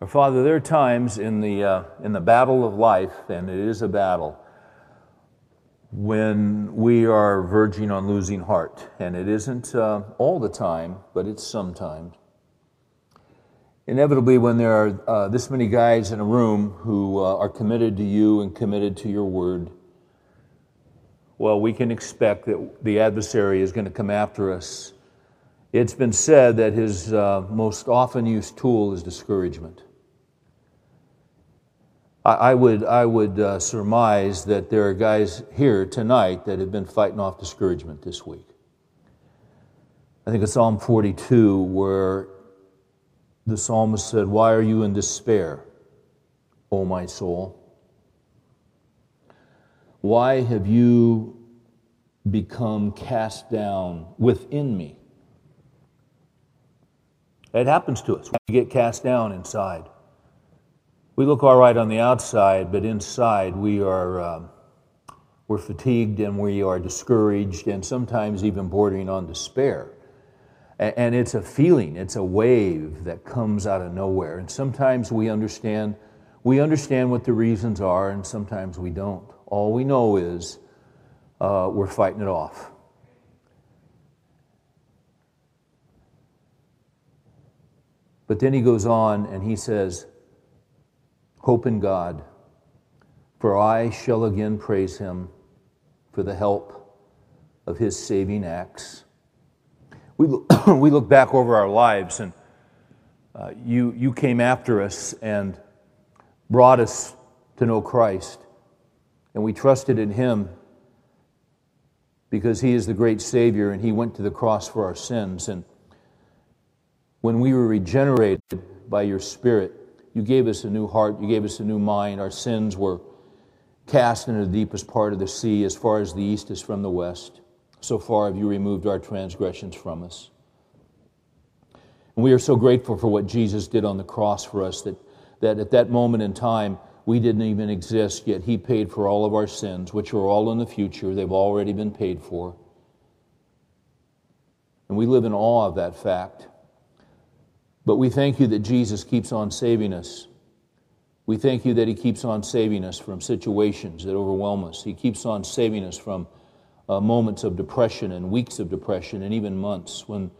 Our Father, there are times in the, uh, in the battle of life, and it is a battle, when we are verging on losing heart. And it isn't uh, all the time, but it's sometimes. Inevitably, when there are uh, this many guys in a room who uh, are committed to you and committed to your word, well, we can expect that the adversary is going to come after us. It's been said that his uh, most often used tool is discouragement. I, would, I would uh, surmise that there are guys here tonight that have been fighting off discouragement this week. I think it's Psalm 42 where the psalmist said, Why are you in despair, O my soul? Why have you become cast down within me? It happens to us. We get cast down inside. We look all right on the outside, but inside we are um, we're fatigued and we are discouraged and sometimes even bordering on despair. And, and it's a feeling, it's a wave that comes out of nowhere. And sometimes we understand we understand what the reasons are, and sometimes we don't. All we know is uh, we're fighting it off. But then he goes on and he says, Hope in God, for I shall again praise him for the help of his saving acts. We look, we look back over our lives, and uh, you, you came after us and brought us to know Christ, and we trusted in him because he is the great Savior and he went to the cross for our sins. And when we were regenerated by your Spirit, you gave us a new heart. You gave us a new mind. Our sins were cast into the deepest part of the sea, as far as the east is from the west. So far have you removed our transgressions from us. And we are so grateful for what Jesus did on the cross for us that, that at that moment in time, we didn't even exist, yet He paid for all of our sins, which are all in the future. They've already been paid for. And we live in awe of that fact. But we thank you that Jesus keeps on saving us. We thank you that He keeps on saving us from situations that overwhelm us. He keeps on saving us from uh, moments of depression and weeks of depression and even months when,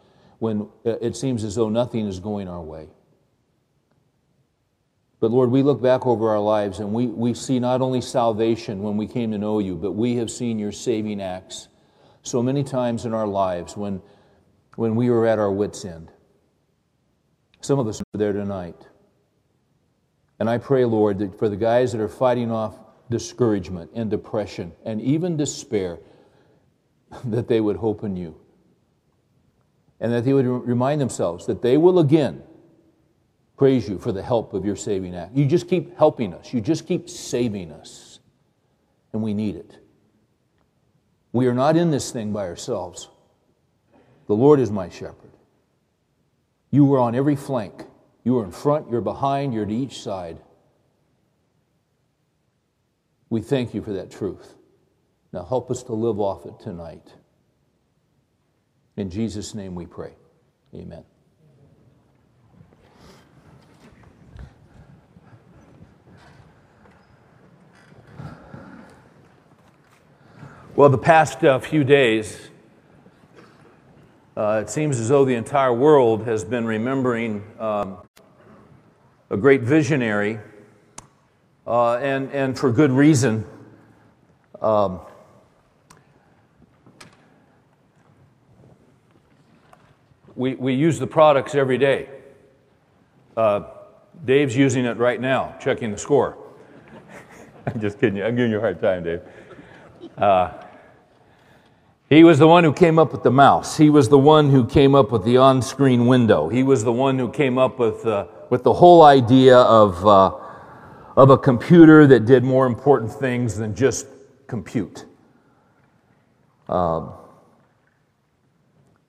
when uh, it seems as though nothing is going our way. But Lord, we look back over our lives and we, we see not only salvation when we came to know you, but we have seen your saving acts so many times in our lives when, when we were at our wits' end. Some of us are there tonight. And I pray, Lord, that for the guys that are fighting off discouragement and depression and even despair, that they would hope in you. And that they would remind themselves that they will again praise you for the help of your saving act. You just keep helping us, you just keep saving us. And we need it. We are not in this thing by ourselves. The Lord is my shepherd. You were on every flank. You were in front, you're behind, you're to each side. We thank you for that truth. Now help us to live off it tonight. In Jesus' name we pray. Amen. Well, the past uh, few days, uh, it seems as though the entire world has been remembering um, a great visionary, uh, and, and for good reason. Um, we, we use the products every day. Uh, Dave's using it right now, checking the score. I'm just kidding you. I'm giving you a hard time, Dave. He was the one who came up with the mouse. He was the one who came up with the on screen window. He was the one who came up with, uh, with the whole idea of, uh, of a computer that did more important things than just compute. Um,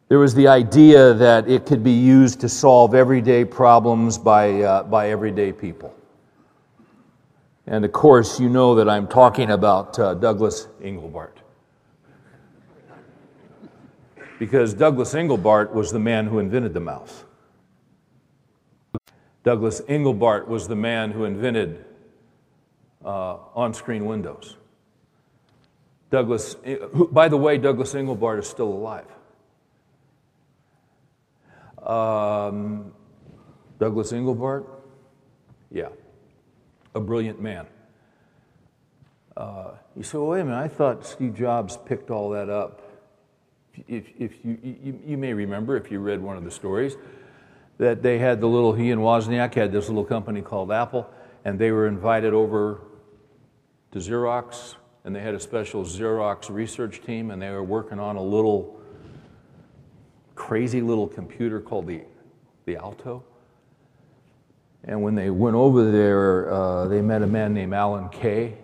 there was the idea that it could be used to solve everyday problems by, uh, by everyday people. And of course, you know that I'm talking about uh, Douglas Engelbart because Douglas Engelbart was the man who invented the mouse. Douglas Engelbart was the man who invented uh, on screen windows. Douglas, who, by the way, Douglas Engelbart is still alive. Um, Douglas Engelbart, yeah, a brilliant man. Uh, you say, well, wait a minute, I thought Steve Jobs picked all that up. If, if you, you, you may remember, if you read one of the stories, that they had the little, he and Wozniak had this little company called Apple, and they were invited over to Xerox, and they had a special Xerox research team, and they were working on a little crazy little computer called the, the Alto. And when they went over there, uh, they met a man named Alan Kay.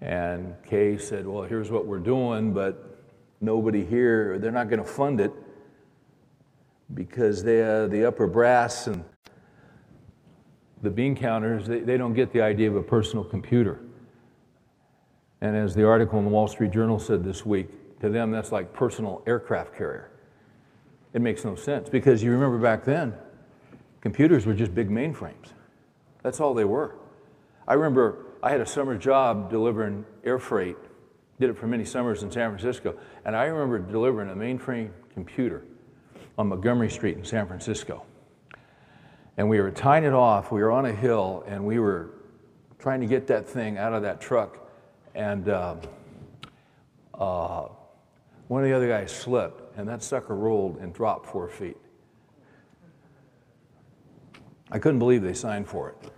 And Kay said, Well, here's what we're doing, but nobody here, they're not going to fund it because they, uh, the upper brass and the bean counters, they, they don't get the idea of a personal computer. And as the article in the Wall Street Journal said this week, to them that's like personal aircraft carrier. It makes no sense because you remember back then, computers were just big mainframes. That's all they were. I remember I had a summer job delivering air freight, did it for many summers in San Francisco, and I remember delivering a mainframe computer on Montgomery Street in San Francisco. And we were tying it off, we were on a hill, and we were trying to get that thing out of that truck. And uh, uh, one of the other guys slipped, and that sucker rolled and dropped four feet. I couldn't believe they signed for it.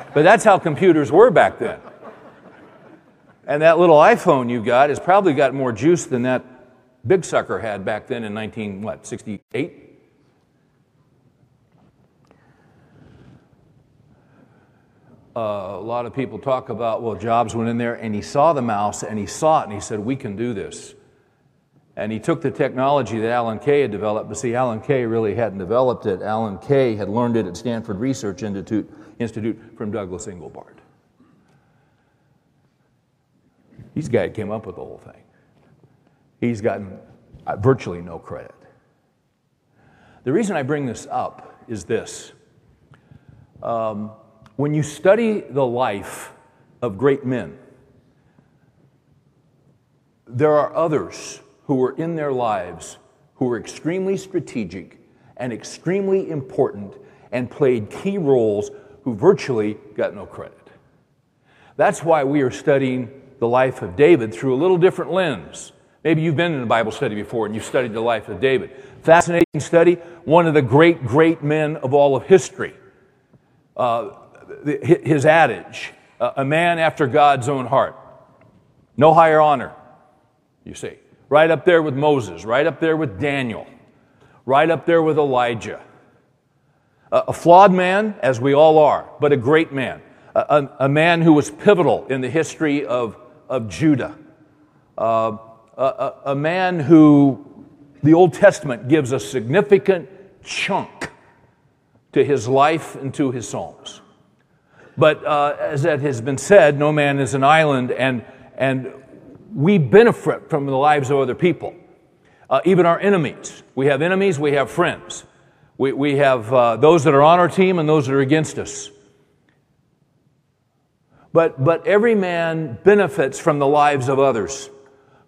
but that's how computers were back then. And that little iPhone you got has probably got more juice than that big sucker had back then in 19 what 68. Uh, a lot of people talk about, well, Jobs went in there and he saw the mouse and he saw it and he said, we can do this. And he took the technology that Alan Kay had developed, but see, Alan Kay really hadn't developed it. Alan Kay had learned it at Stanford Research Institute, Institute from Douglas Engelbart. He's the guy who came up with the whole thing. He's gotten uh, virtually no credit. The reason I bring this up is this. Um, when you study the life of great men, there are others who were in their lives who were extremely strategic and extremely important and played key roles who virtually got no credit. That's why we are studying the life of David through a little different lens. Maybe you've been in a Bible study before and you've studied the life of David. Fascinating study, one of the great, great men of all of history. Uh, his adage, a man after God's own heart. No higher honor, you see. Right up there with Moses, right up there with Daniel, right up there with Elijah. A flawed man, as we all are, but a great man. A, a, a man who was pivotal in the history of, of Judah. Uh, a, a man who the Old Testament gives a significant chunk to his life and to his Psalms. But uh, as that has been said, no man is an island, and, and we benefit from the lives of other people, uh, even our enemies. We have enemies, we have friends. We, we have uh, those that are on our team and those that are against us. But, but every man benefits from the lives of others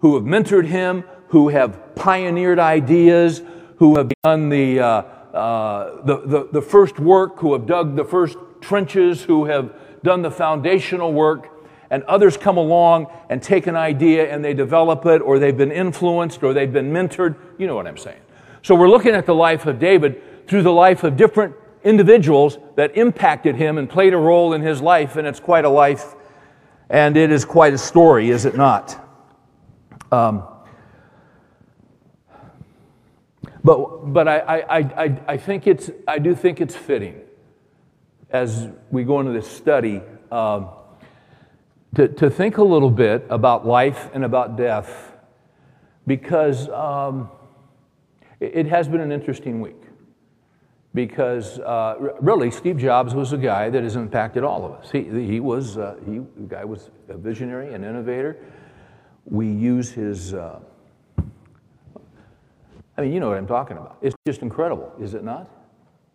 who have mentored him, who have pioneered ideas, who have done the, uh, uh, the, the, the first work, who have dug the first trenches who have done the foundational work, and others come along and take an idea and they develop it, or they've been influenced, or they've been mentored. You know what I'm saying. So we're looking at the life of David through the life of different individuals that impacted him and played a role in his life, and it's quite a life, and it is quite a story, is it not? Um, but but I, I, I, I think it's I do think it's fitting as we go into this study, um, to, to think a little bit about life and about death because um, it, it, has been an interesting week. Because uh, really, Steve Jobs was a guy that has impacted all of us. He, he was uh, he, the guy was a visionary, an innovator. We use his uh, I mean, you know what I'm talking about. It's just incredible, is it not?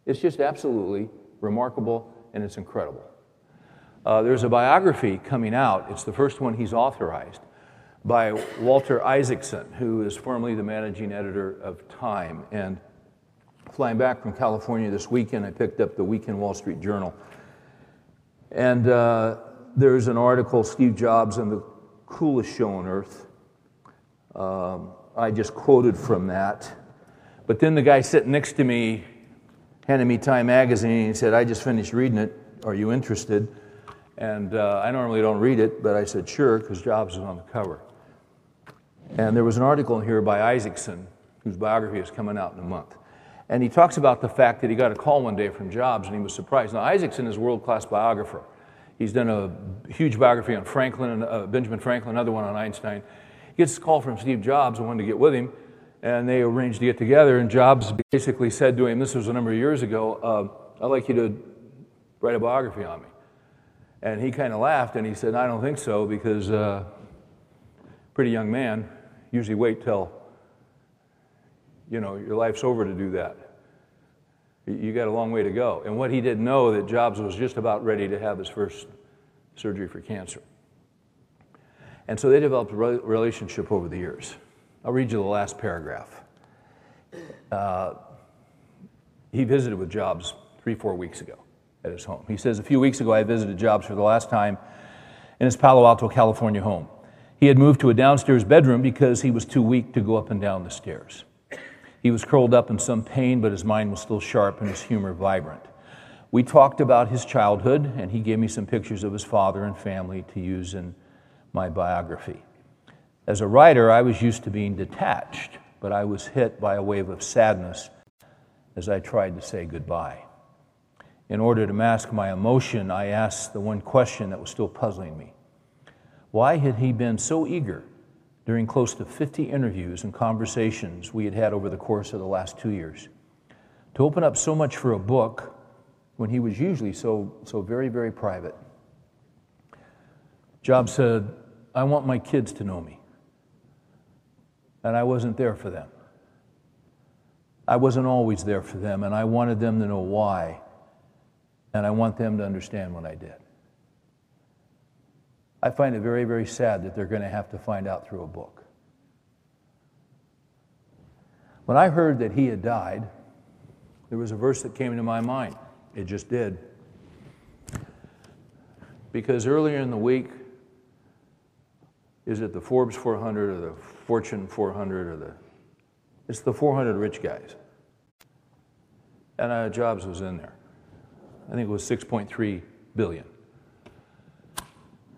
It's just absolutely remarkable and it's incredible. Uh, there's a biography coming out, it's the first one he's authorized, by Walter Isaacson, who is formerly the managing editor of Time. And flying back from California this weekend, I picked up the Weekend Wall Street Journal. And uh, there's an article, Steve Jobs and the coolest show on earth. Um, I just quoted from that. But then the guy sitting next to me handed me Time magazine and said, I just finished reading it. Are you interested? And uh, I normally don't read it, but I said, sure, because Jobs is on the cover. And there was an article here by Isaacson, whose biography is coming out in a month. And he talks about the fact that he got a call one day from Jobs and he was surprised. Now, Isaacson is a world class biographer. He's done a huge biography on Franklin, uh, Benjamin Franklin, another one on Einstein. He gets a call from Steve Jobs and wanted to get with him, and they arranged to get together. And Jobs basically said to him, This was a number of years ago, uh, I'd like you to write a biography on me. And he kind of laughed and he said, I don't think so because, uh, pretty young man, usually wait till, you know, your life's over to do that. You got a long way to go. And what he didn't know that Jobs was just about ready to have his first surgery for cancer. And so they developed a relationship over the years. I'll read you the last paragraph. Uh, he visited with Jobs three, four weeks ago at his home. He says, A few weeks ago, I visited Jobs for the last time in his Palo Alto, California home. He had moved to a downstairs bedroom because he was too weak to go up and down the stairs. He was curled up in some pain, but his mind was still sharp and his humor vibrant. We talked about his childhood, and he gave me some pictures of his father and family to use in my biography. As a writer, I was used to being detached, but I was hit by a wave of sadness as I tried to say goodbye. In order to mask my emotion, I asked the one question that was still puzzling me Why had he been so eager during close to 50 interviews and conversations we had had over the course of the last two years. To open up so much for a book when he was usually so, so very, very private. Job said, I want my kids to know me. And I wasn't there for them. I wasn't always there for them, and I wanted them to know why. And I want them to understand what I did. I find it very, very sad that they're going to have to find out through a book. When I heard that he had died, there was a verse that came into my mind. It just did. Because earlier in the week, is it the Forbes 400 or the Fortune 400 or the. It's the 400 rich guys. And uh, Jobs was in there. I think it was 6.3 billion.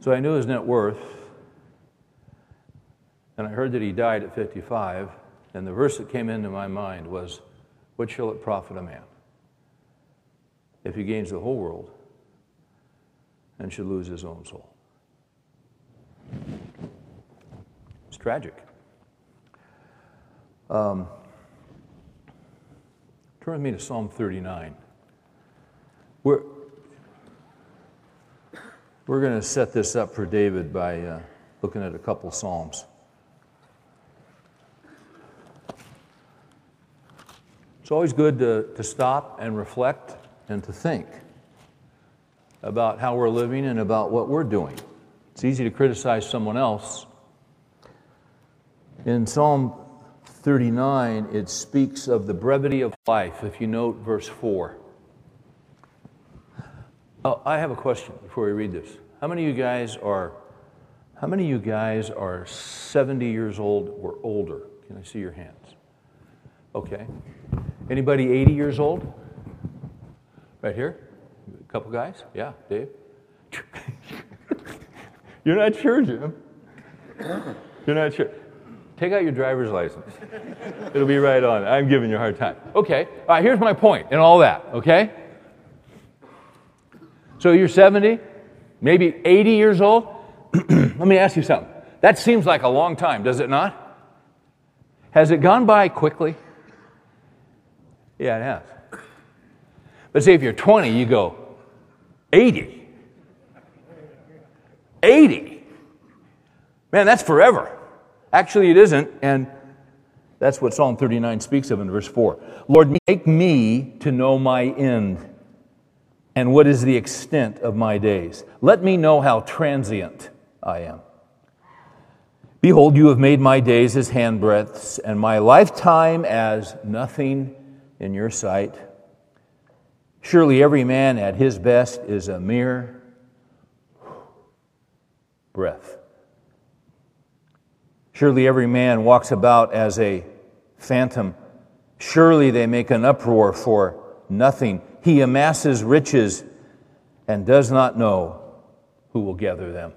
So I knew his net worth, and I heard that he died at 55, and the verse that came into my mind was, What shall it profit a man if he gains the whole world and should lose his own soul? It's tragic. Um, turn with me to Psalm 39. We're, we're going to set this up for David by uh, looking at a couple Psalms. It's always good to, to stop and reflect and to think about how we're living and about what we're doing. It's easy to criticize someone else. In Psalm 39, it speaks of the brevity of life, if you note verse 4. Oh, I have a question before we read this. How many of you guys are how many of you guys are 70 years old or older? Can I see your hands? Okay. Anybody 80 years old? Right here? A couple guys? Yeah, Dave? You're not sure, Jim? You're not sure. Take out your driver's license. It'll be right on. I'm giving you a hard time. Okay. All right, here's my point and all that, okay? So you're 70, maybe 80 years old. Let me ask you something. That seems like a long time, does it not? Has it gone by quickly? Yeah, it has. But see, if you're 20, you go, 80. 80. Man, that's forever. Actually, it isn't. And That's what Psalm 39 speaks of in verse 4. Lord, make me to know my end and what is the extent of my days. Let me know how transient I am. Behold, you have made my days as handbreadths, and my lifetime as nothing in your sight. Surely every man at his best is a mere breath. Surely every man walks about as a phantom. Surely they make an uproar for nothing. He amasses riches and does not know who will gather them.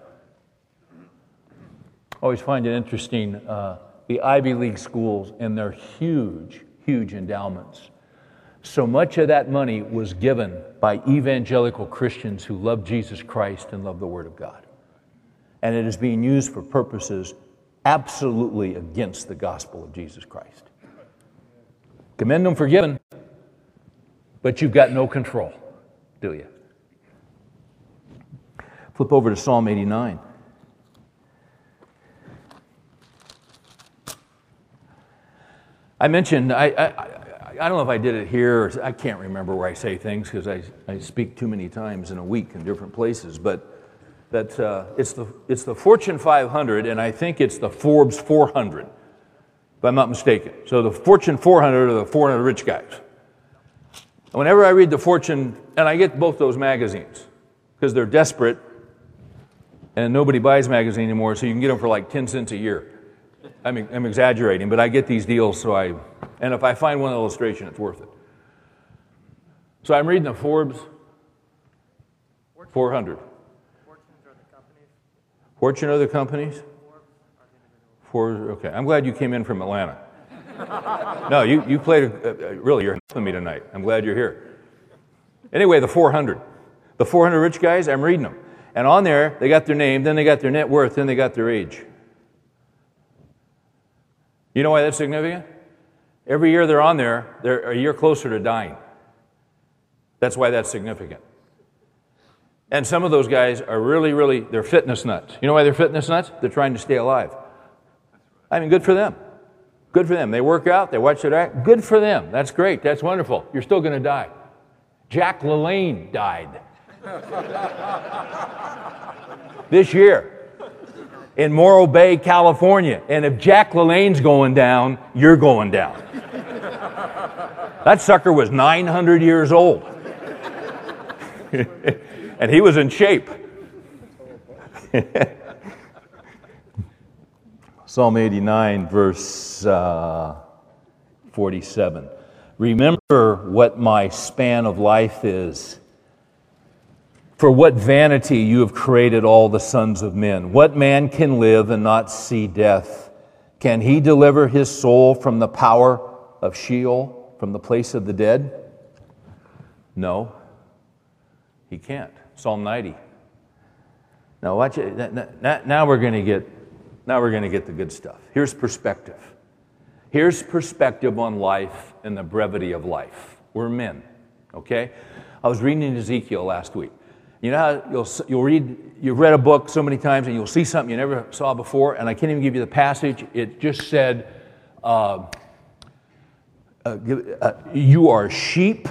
I always find it interesting uh, the Ivy League schools and their huge, huge endowments. So much of that money was given by evangelical Christians who love Jesus Christ and love the Word of God. And it is being used for purposes absolutely against the gospel of Jesus Christ. Commend them for giving, but you've got no control, do you? Flip over to Psalm 89. I mentioned, I, I, I, don't know if I did it here, I can't remember where I say things because I, I speak too many times in a week in different places, but that uh, it's, the, it's the Fortune 500, and I think it's the Forbes 400, if I'm not mistaken. So the Fortune 400 are the 400 rich guys. Whenever I read the Fortune, and I get both those magazines because they're desperate and nobody buys magazines anymore, so you can get them for like 10 cents a year. I mean, I'm exaggerating, but I get these deals, so I, and if I find one illustration, it's worth it. So I'm reading the Forbes 400. Fortune are the companies? For, okay, I'm glad you came in from Atlanta. No, you, you played, uh, really, you're helping me tonight. I'm glad you're here. Anyway, the 400. The 400 rich guys, I'm reading them. And on there, they got their name, then they got their net worth, then they got their age. You know why that's significant? Every year they're on there, they're a year closer to dying. That's why that's significant. And some of those guys are really, really, they're fitness nuts. You know why they're fitness nuts? They're trying to stay alive. I mean, good for them. Good for them. They work out, they watch their act. Good for them. That's great. That's wonderful. You're still going to die. Jack LaLanne died this year in Morro Bay, California. And if Jack LaLanne's going down, you're going down. that sucker was 900 years old. and he was in shape. Psalm 89, verse uh, 47. Remember what my span of life is for what vanity you have created all the sons of men. What man can live and not see death? Can he deliver his soul from the power of Sheol, from the place of the dead? No, he can't. Psalm 90. Now watch it. Now we're going to get now we're going to get the good stuff. Here's perspective. Here's perspective on life and the brevity of life. We're men, okay? I was reading in Ezekiel last week. You know how you'll, you'll read, you've read a book so many times and you'll see something you never saw before, and I can't even give you the passage. It just said, uh, uh, uh, You are sheep,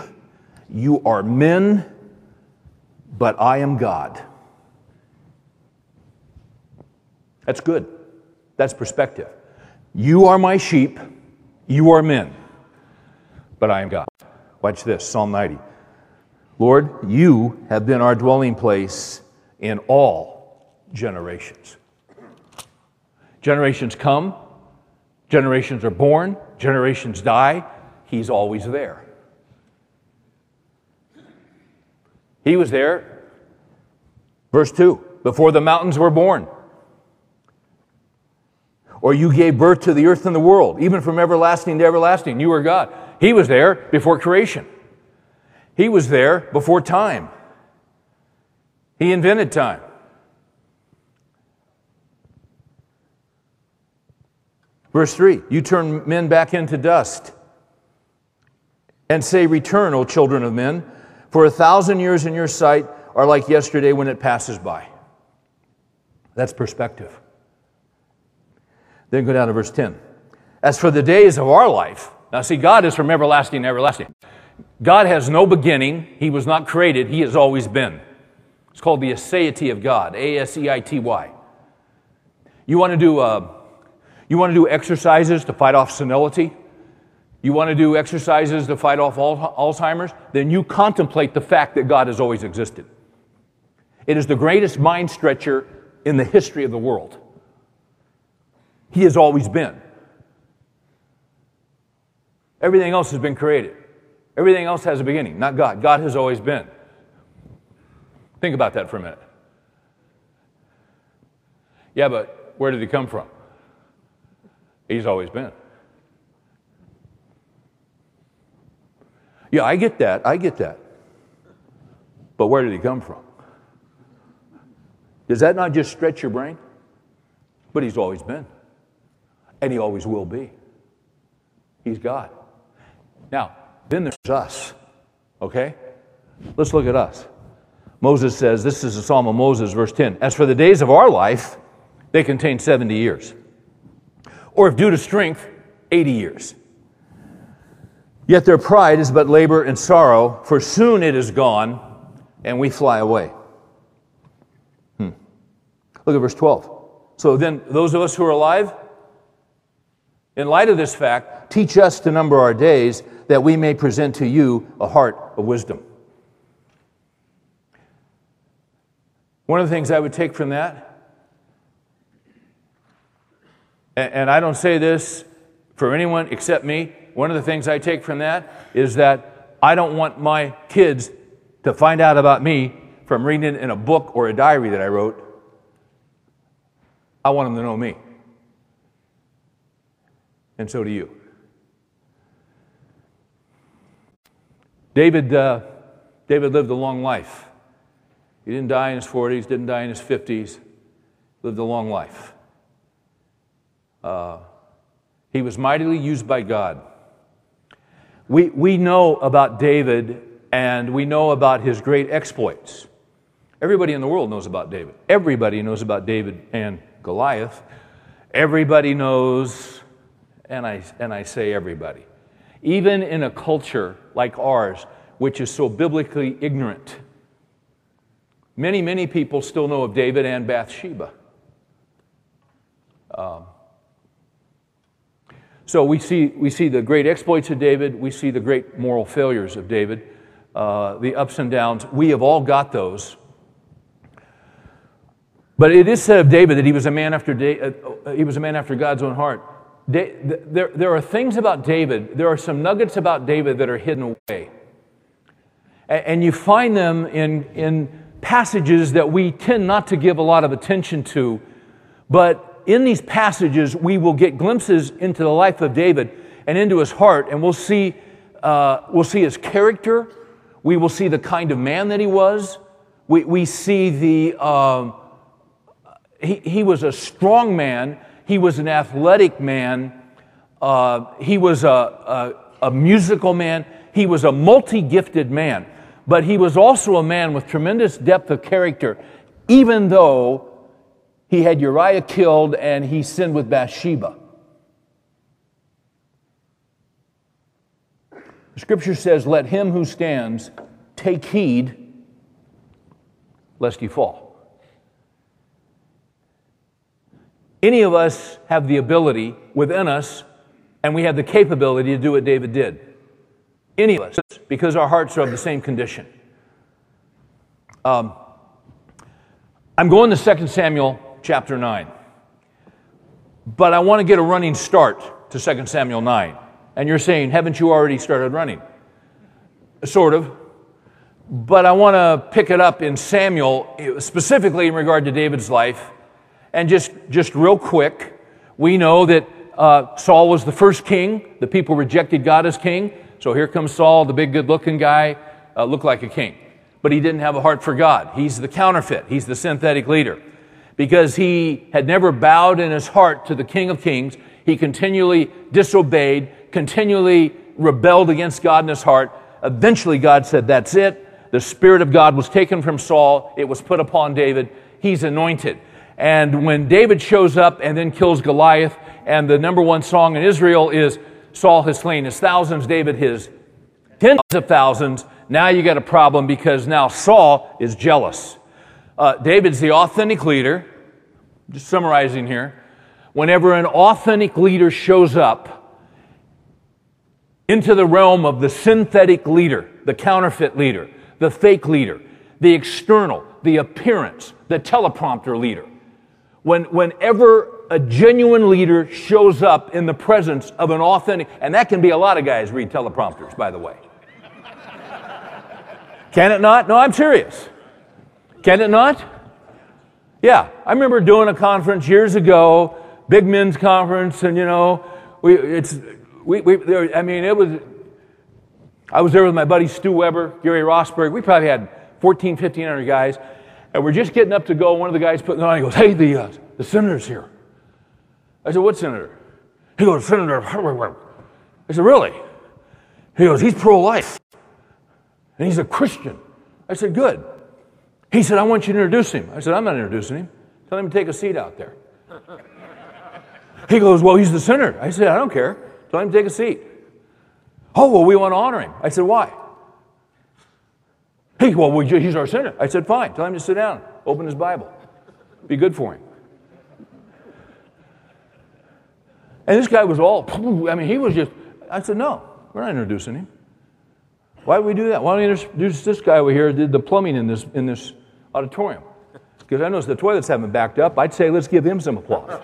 you are men, but I am God. That's good. That's perspective. You are my sheep, you are men, but I am God. Watch this Psalm 90. Lord, you have been our dwelling place in all generations. Generations come, generations are born, generations die. He's always there. He was there, verse 2, before the mountains were born. Or you gave birth to the earth and the world, even from everlasting to everlasting. You are God. He was there before creation. He was there before time. He invented time. Verse 3 You turn men back into dust and say, Return, O children of men, for a thousand years in your sight are like yesterday when it passes by. That's perspective. Then go down to verse 10. As for the days of our life, now see, God is from everlasting to everlasting. God has no beginning. He was not created. He has always been. It's called the aseity of God, A S E I T Y. You want to do uh, you want to do exercises to fight off senility? You want to do exercises to fight off Alzheimer's? Then you contemplate the fact that God has always existed. It is the greatest mind stretcher in the history of the world. He has always been. Everything else has been created. Everything else has a beginning, not God. God has always been. Think about that for a minute. Yeah, but where did he come from? He's always been. Yeah, I get that. I get that. But where did he come from? Does that not just stretch your brain? But he's always been. And he always will be. He's God. Now, then there's us. Okay? Let's look at us. Moses says, this is the Psalm of Moses, verse 10. As for the days of our life, they contain 70 years. Or if due to strength, 80 years. Yet their pride is but labor and sorrow, for soon it is gone, and we fly away. Hmm. Look at verse 12. So then, those of us who are alive, in light of this fact, teach us to number our days that we may present to you a heart of wisdom. One of the things I would take from that, and I don't say this for anyone except me, one of the things I take from that is that I don't want my kids to find out about me from reading it in a book or a diary that I wrote. I want them to know me. And so do you. David, uh, David lived a long life. He didn't die in his 40s, didn't die in his 50s, lived a long life. Uh, he was mightily used by God. We, we know about David and we know about his great exploits. Everybody in the world knows about David. Everybody knows about David and Goliath. Everybody knows, and I, and I say everybody, even in a culture like ours, which is so biblically ignorant, many, many people still know of David and Bathsheba. Um, so we see, we see the great exploits of David, we see the great moral failures of David, uh, the ups and downs. We have all got those. But it is said of David that he was a man after, uh, he was a man after God's own heart. There, there are things about David, there are some nuggets about David that are hidden away. And you find them in, in passages that we tend not to give a lot of attention to, but in these passages, we will get glimpses into the life of David and into his heart, and we'll see, uh, we'll see his character. We will see the kind of man that he was. We, we see the, um, he, he was a strong man, he was an athletic man, uh, he was a, a, a musical man, he was a multi gifted man, but he was also a man with tremendous depth of character, even though he had Uriah killed and he sinned with Bathsheba. The scripture says, Let him who stands take heed lest he fall. Any of us have the ability within us, and we have the capability to do what David did. Any of us, because our hearts are of the same condition. Um, I'm going to 2 Samuel chapter 9. But I want to get a running start to 2 Samuel 9. And you're saying, haven't you already started running? Sort of. But I want to pick it up in Samuel, specifically in regard to David's life. And just, just real quick, we know that uh, Saul was the first king. The people rejected God as king. So here comes Saul, the big, good looking guy, uh, looked like a king. But he didn't have a heart for God. He's the counterfeit, he's the synthetic leader because he had never bowed in his heart to the King of Kings. He continually disobeyed, continually rebelled against God in his heart. Eventually, God said, That's it. The Spirit of God was taken from Saul, it was put upon David. He's anointed. And when David shows up and then kills Goliath, and the number one song in Israel is Saul has slain his thousands, David his tens of thousands, now you got a problem because now Saul is jealous. Uh, David's the authentic leader. Just summarizing here. Whenever an authentic leader shows up into the realm of the synthetic leader, the counterfeit leader, the fake leader, the external, the appearance, the teleprompter leader, when, whenever a genuine leader shows up in the presence of an authentic, and that can be a lot of guys read teleprompters, by the way. Can it not? No, I'm serious. Can it not? Yeah, I remember doing a conference years ago, big men's conference, and you know, we it's we, we there, I mean it was. I was there with my buddy Stu Weber, Gary Rosberg. We probably had 14, 1500 guys, and we're just getting up to go. One of the guys putting on, he goes, "Hey, the uh, the senator's here." I said, "What senator?" He goes, "Senator." I said, "Really?" He goes, "He's pro-life." And he's a Christian. I said, Good. He said, I want you to introduce him. I said, I'm not introducing him. Tell him to take a seat out there. He goes, Well, he's the senator. I said, I don't care. Tell him to take a seat. Oh, well, we want to honor him. I said, Why? He, well, he's our sinner. I said, Fine. Tell him to sit down, open his Bible. Be good for him. And this guy was all, I mean, he was just, I said, No, we're not introducing him. Why do we do that? Why don't we introduce this guy over here who did the plumbing in this, in this auditorium? Because I noticed the toilets haven't backed up. I'd say let's give him some applause.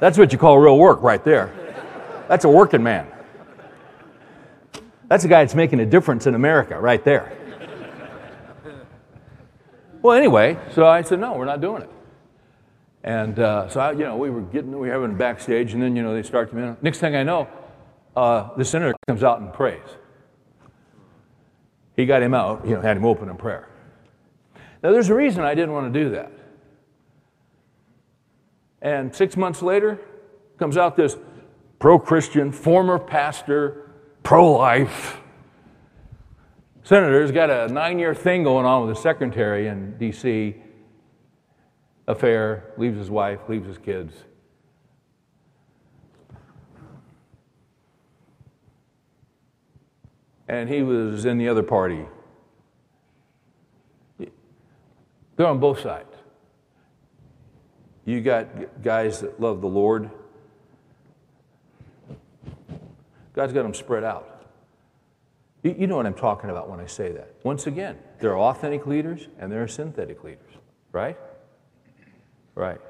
that's what you call real work right there. That's a working man. That's a guy that's making a difference in America right there. Well, anyway, so I said, no, we're not doing it. And uh, so, I, you know, we were getting, we were having backstage, and then, you know, they start to, you next thing I know, uh, the senator comes out and prays. He got him out, you know, had him open in prayer. Now, there's a reason I didn't want to do that. And six months later, comes out this pro Christian, former pastor, pro life senator's got a nine year thing going on with the secretary in D.C. affair, leaves his wife, leaves his kids. and he was in the other party. They're on both sides. You got guys that love the Lord. God's got them spread out. You, know what I'm talking about when I say that. Once again, there are authentic leaders and there are synthetic leaders, right? Right.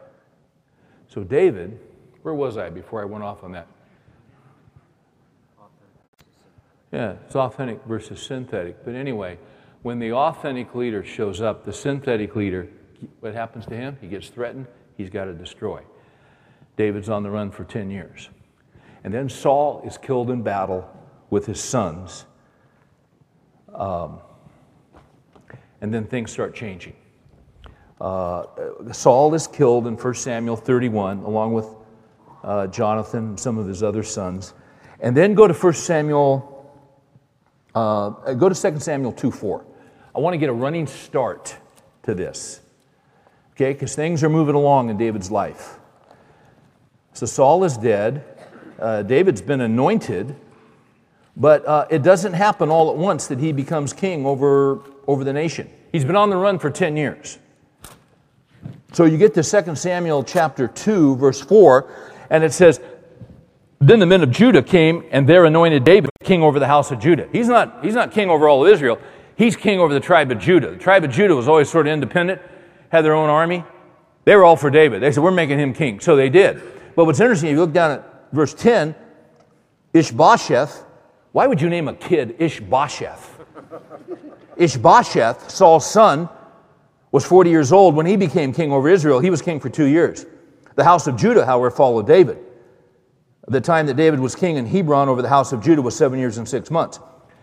So, David, where was I before I went off on that? Yeah, it's authentic versus synthetic. But anyway, when the authentic leader shows up, the synthetic leader, what happens to him? He gets threatened, he's got to destroy. David's on the run for 10 years. And then Saul is killed in battle with his sons. Um, and then things start changing. Uh, Saul is killed in 1 Samuel 31, along with uh, Jonathan and some of his other sons. And then go to 1 Samuel uh, go to 2 Samuel 2 4. I want to get a running start to this, okay, because things are moving along in David's life. So Saul is dead. Uh, David's been anointed, but uh, it doesn't happen all at once that he becomes king over, over the nation. He's been on the run for 10 years. So you get to 2 Samuel chapter 2, verse 4, and it says, then the men of Judah came and there anointed David king over the house of Judah. He's not, he's not king over all of Israel. He's king over the tribe of Judah. The tribe of Judah was always sort of independent, had their own army. They were all for David. They said, We're making him king. So they did. But what's interesting, if you look down at verse 10, Ishbosheth, why would you name a kid Ishbosheth? Ishbosheth, Saul's son, was 40 years old when he became king over Israel. He was king for two years. The house of Judah, however, followed David. The time that David was king in Hebron over the house of Judah was seven years and six months.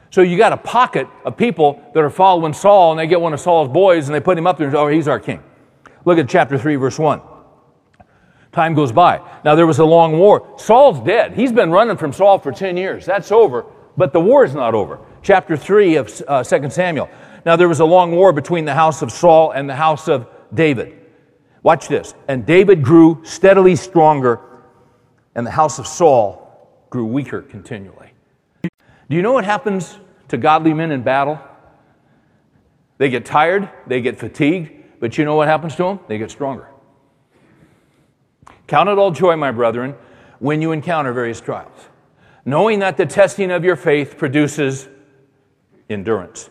So you got a pocket of people that are following Saul, and they get one of Saul's boys and they put him up there and say, Oh, he's our king. Look at chapter 3, verse 1. Time goes by. Now there was a long war. Saul's dead. He's been running from Saul for 10 years. That's over, but the war is not over. Chapter 3 of uh, 2 Samuel. Now, there was a long war between the house of Saul and the house of David. Watch this. And David grew steadily stronger, and the house of Saul grew weaker continually. Do you know what happens to godly men in battle? They get tired, they get fatigued, but you know what happens to them? They get stronger. Count it all joy, my brethren, when you encounter various trials, knowing that the testing of your faith produces endurance.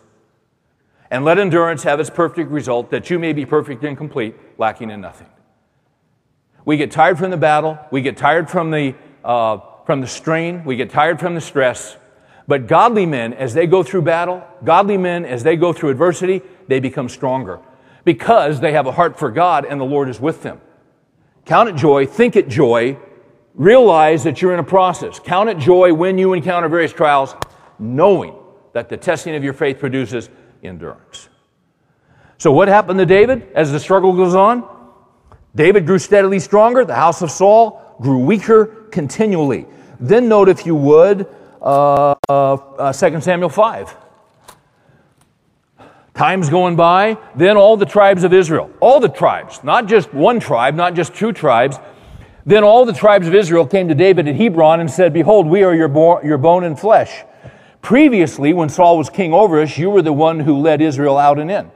And let endurance have its perfect result, that you may be perfect and complete, lacking in nothing. We get tired from the battle, we get tired from the, uh, from the strain, we get tired from the stress. But godly men, as they go through battle, godly men, as they go through adversity, they become stronger because they have a heart for God and the Lord is with them. Count it joy, think it joy, realize that you're in a process. Count it joy when you encounter various trials, knowing that the testing of your faith produces endurance. So, what happened to David as the struggle goes on? David grew steadily stronger. The house of Saul grew weaker continually. Then, note, if you would, uh, uh, 2 Samuel 5. Time's going by, then all the tribes of Israel, all the tribes, not just one tribe, not just two tribes, then all the tribes of Israel came to David at Hebron and said, Behold, we are your, bo- your bone and flesh. Previously, when Saul was king over us, you were the one who led Israel out and in.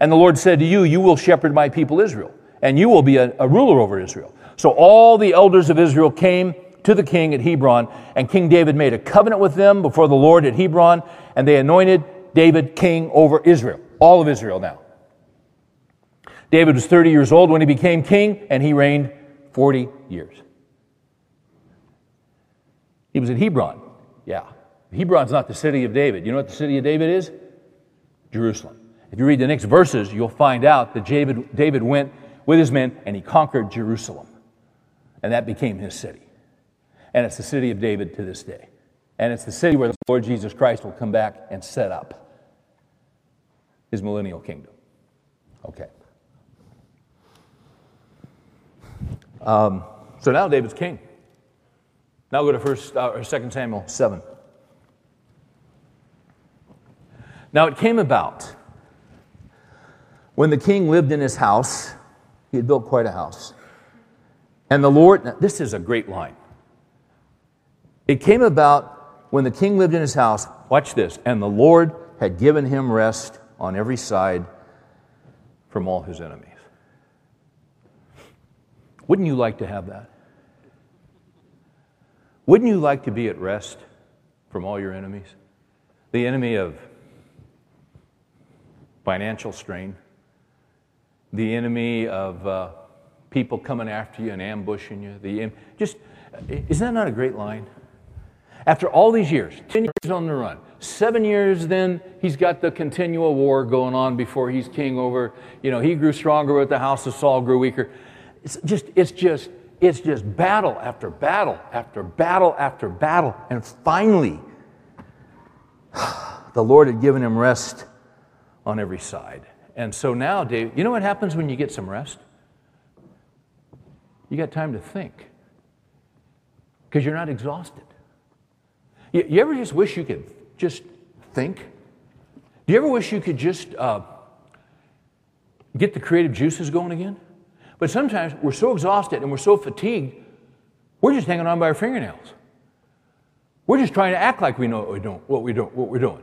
And the Lord said to you, You will shepherd my people Israel, and you will be a, a ruler over Israel. So all the elders of Israel came to the king at Hebron, and King David made a covenant with them before the Lord at Hebron, and they anointed David king over Israel, all of Israel now. David was 30 years old when he became king, and he reigned 40 years. He was at Hebron, yeah. Hebron's not the city of David. You know what the city of David is? Jerusalem. If you read the next verses, you'll find out that David, David went with his men and he conquered Jerusalem. And that became his city. And it's the city of David to this day. And it's the city where the Lord Jesus Christ will come back and set up his millennial kingdom. Okay. Um, so now David's king. Now go to first uh, or Second Samuel seven. Now it came about when the king lived in his house, he had built quite a house. And the Lord, this is a great line. It came about when the king lived in his house, watch this, and the Lord had given him rest on every side from all his enemies. Wouldn't you like to have that? Wouldn't you like to be at rest from all your enemies? The enemy of financial strain, the enemy of uh, people coming after you and ambushing you. The just isn't that not a great line? After all these years, 10 years on the run, seven years then he's got the continual war going on before he's king over, you know, he grew stronger but the house of Saul grew weaker. It's just, it's just, it's just battle after battle after battle after battle. And finally, the Lord had given him rest on every side. And so now, Dave, you know what happens when you get some rest? You got time to think because you're not exhausted. You, you, ever just wish you could just think? Do you ever wish you could just uh, get the creative juices going again? But sometimes we're so exhausted and we're so fatigued, we're just hanging on by our fingernails. We're just trying to act like we know what we're doing. What we're doing, what we're doing.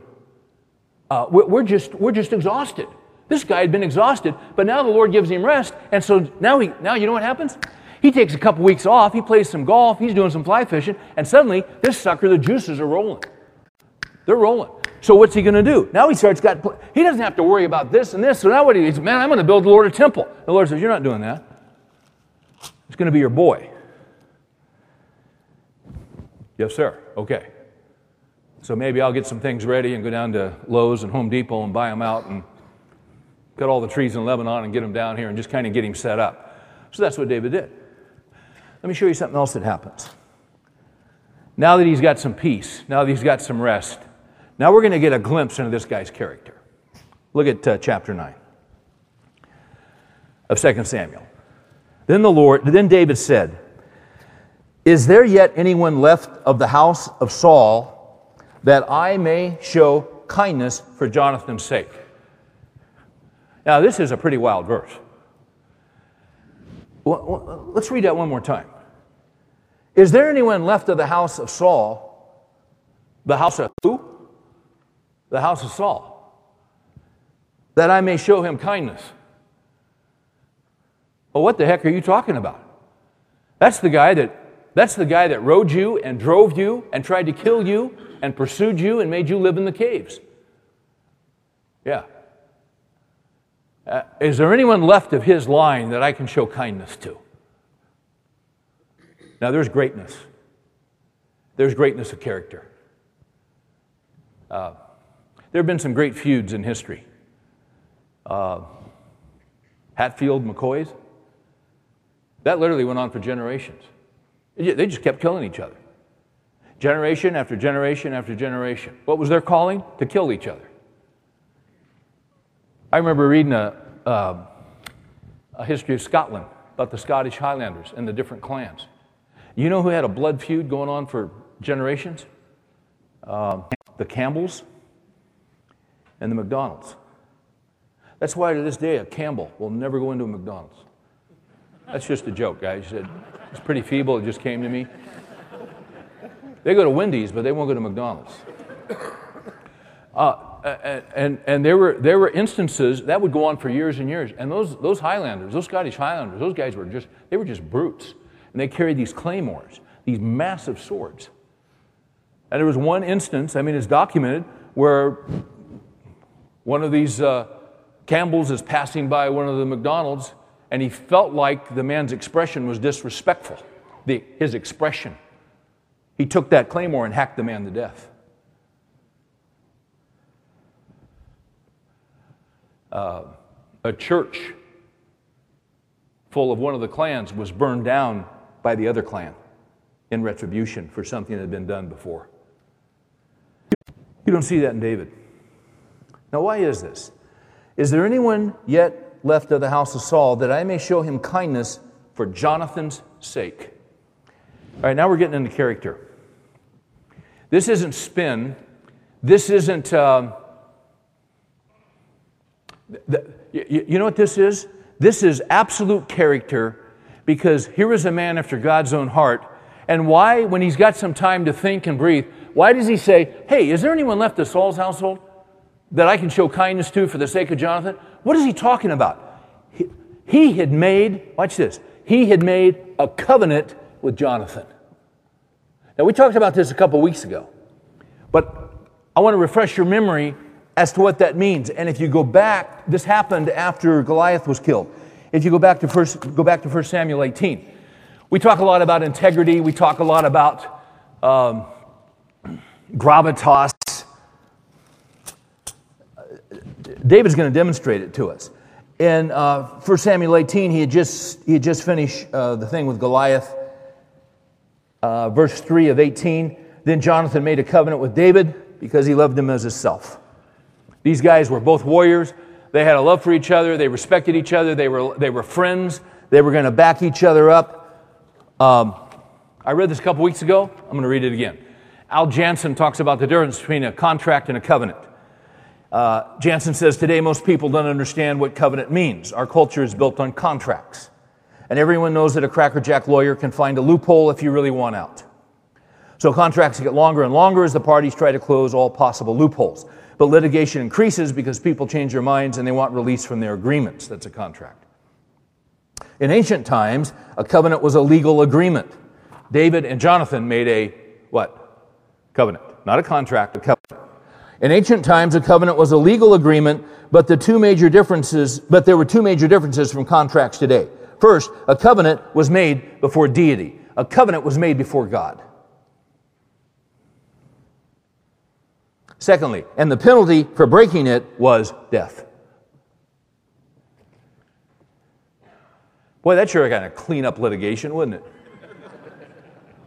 Uh, we're, just, we're just exhausted. This guy had been exhausted, but now the Lord gives him rest. And so now, he, now you know what happens? He takes a couple weeks off, he plays some golf, he's doing some fly fishing, and suddenly this sucker, the juices are rolling. They're rolling. So what's he going to do? Now he starts got he doesn't have to worry about this and this. So now what he says, man, I'm going to build the Lord a temple. The Lord says, you're not doing that. It's going to be your boy. Yes, sir. Okay. So maybe I'll get some things ready and go down to Lowe's and Home Depot and buy them out and cut all the trees in Lebanon and get them down here and just kind of get him set up. So that's what David did. Let me show you something else that happens. Now that he's got some peace, now that he's got some rest, now we're going to get a glimpse into this guy's character. Look at uh, chapter 9 of 2 Samuel. Then the Lord, then David said, Is there yet anyone left of the house of Saul that I may show kindness for Jonathan's sake. Now, this is a pretty wild verse. Well, let's read that one more time. Is there anyone left of the house of Saul? The house of who? The house of Saul. That I may show him kindness. Well, what the heck are you talking about? That's the guy that that's the guy that rode you and drove you and tried to kill you and pursued you and made you live in the caves. Yeah. Uh, is there anyone left of his line that I can show kindness to? Now, there's greatness. There's greatness of character. Uh, there have been some great feuds in history. Uh, Hatfield, McCoys. That literally went on for generations. They just kept killing each other. Generation after generation after generation. What was their calling? To kill each other. I remember reading a, uh, a history of Scotland about the Scottish Highlanders and the different clans. You know who had a blood feud going on for generations? Uh, the Campbells and the McDonald's. That's why to this day a Campbell will never go into a McDonald's. That's just a joke, guys. It's pretty feeble. It just came to me. They go to Wendy's, but they won't go to McDonald's. Uh, and, and there, were, there were instances that would go on for years and years. And those, those Highlanders, those Scottish Highlanders, those guys were just, they were just brutes. And they carried these claymores, these massive swords. And there was one instance, I mean, it's documented, where one of these uh, Campbells is passing by one of the McDonald's, and he felt like the man's expression was disrespectful. The, his expression. He took that claymore and hacked the man to death. uh, a church full of one of the clans was burned down by the other clan in retribution for something that had been done before. You don't see that in David. Now, why is this? Is there anyone yet left of the house of Saul that I may show him kindness for Jonathan's sake? All right, now we're getting into character. This isn't spin. This isn't. Um, you, you know what this is? This is absolute character because here is a man after God's own heart. And why, when he's got some time to think and breathe, why does he say, Hey, is there anyone left of Saul's household that I can show kindness to for the sake of Jonathan? What is he talking about? He, he had made, watch this, he had made a covenant with Jonathan. Now, we talked about this a couple weeks ago, but I want to refresh your memory as to what that means. And if you go back, this happened after Goliath was killed. If you go back to first, go back to 1 Samuel 18, we talk a lot about integrity. We talk a lot about um, gravitas. David's going to demonstrate it to us. In uh, 1 Samuel 18, he had just, he had just finished uh, the thing with Goliath. Uh, verse 3 of 18, then Jonathan made a covenant with David because he loved him as himself. These guys were both warriors. They had a love for each other. They respected each other. They were, they were friends. They were going to back each other up. Um, I read this a couple weeks ago. I'm going to read it again. Al Janssen talks about the difference between a contract and a covenant. Uh, Janssen says today most people don't understand what covenant means. Our culture is built on contracts. And everyone knows that a crackerjack lawyer can find a loophole if you really want out. So contracts get longer and longer as the parties try to close all possible loopholes. But litigation increases because people change their minds and they want release from their agreements. That's a contract. In ancient times, a covenant was a legal agreement. David and Jonathan made a what? Covenant. Not a contract, a covenant. In ancient times, a covenant was a legal agreement, but the two major differences, but there were two major differences from contracts today. First, a covenant was made before deity. A covenant was made before God. Secondly, and the penalty for breaking it was death. Boy, that sure kind of clean up litigation, wouldn't it?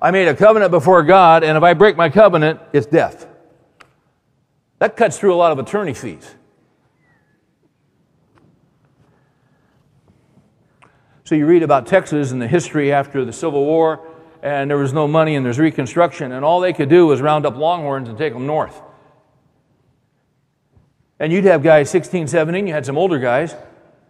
I made a covenant before God, and if I break my covenant, it's death. That cuts through a lot of attorney fees. So you read about Texas and the history after the Civil War, and there was no money and there's Reconstruction, and all they could do was round up longhorns and take them north. And you'd have guys 16, 17, you had some older guys,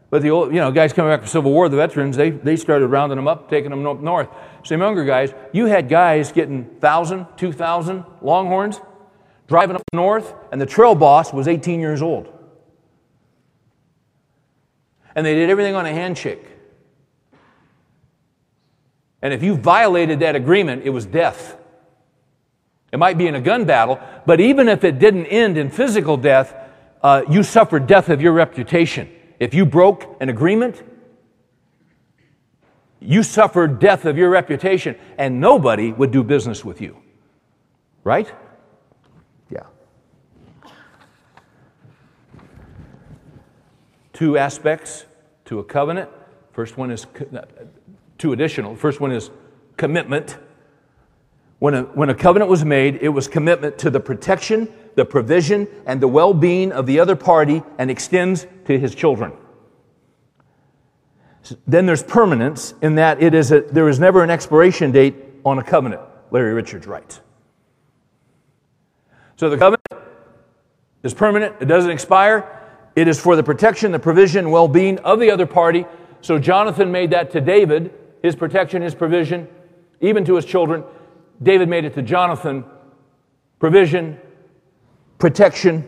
but the old, you know, guys coming back from Civil War, the veterans, they, they started rounding them up, taking them up north. Some younger guys, you had guys getting 1,000, 2,000 longhorns, driving up north, and the trail boss was 18 years old. And they did everything on a handshake. And if you violated that agreement, it was death. It might be in a gun battle, but even if it didn't end in physical death, uh, you suffered death of your reputation. If you broke an agreement, you suffered death of your reputation, and nobody would do business with you. Right? Yeah. Two aspects to a covenant. First one is two additional. First one is commitment. When a, when a covenant was made, it was commitment to the protection, the provision, and the well being of the other party and extends to his children. Then there's permanence in that it is a, there is never an expiration date on a covenant, Larry Richards writes. So the covenant is permanent, it doesn't expire. It is for the protection, the provision, well being of the other party. So Jonathan made that to David, his protection, his provision, even to his children. David made it to Jonathan provision, protection,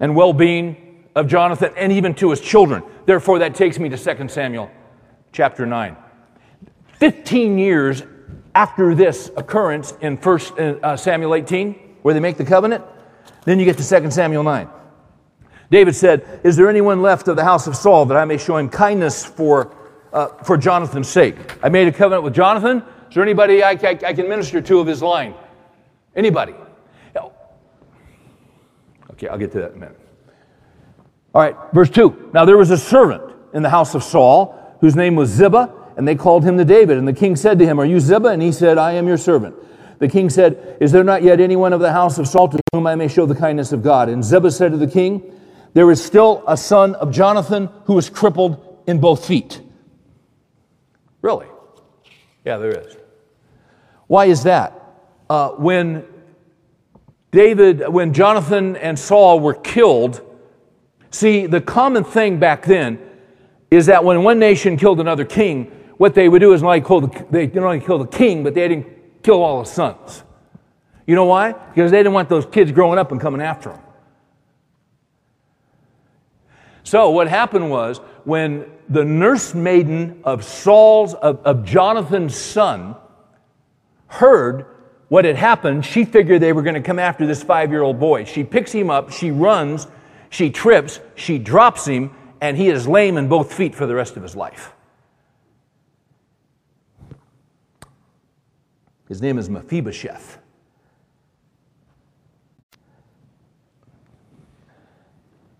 and well being of Jonathan, and even to his children. Therefore, that takes me to 2 Samuel chapter 9. 15 years after this occurrence in 1 uh, Samuel 18, where they make the covenant, then you get to 2 Samuel 9. David said, Is there anyone left of the house of Saul that I may show him kindness for, uh, for Jonathan's sake? I made a covenant with Jonathan. Is there anybody I, I, I can minister to of his line? Anybody? Okay, I'll get to that in a minute. All right, verse 2. Now there was a servant in the house of Saul whose name was Ziba, and they called him to David. And the king said to him, Are you Ziba? And he said, I am your servant. The king said, Is there not yet anyone of the house of Saul to whom I may show the kindness of God? And Ziba said to the king, There is still a son of Jonathan who is crippled in both feet. Really? Yeah, there is. Why is that? Uh, when David, when Jonathan and Saul were killed, see, the common thing back then is that when one nation killed another king, what they would do is not only the, they didn't only kill the king, but they didn't kill all the sons. You know why? Because they didn't want those kids growing up and coming after them. So what happened was when the nurse maiden of Saul's, of, of Jonathan's son, heard what had happened, she figured they were going to come after this five year old boy. She picks him up, she runs, she trips, she drops him, and he is lame in both feet for the rest of his life. His name is Mephibosheth.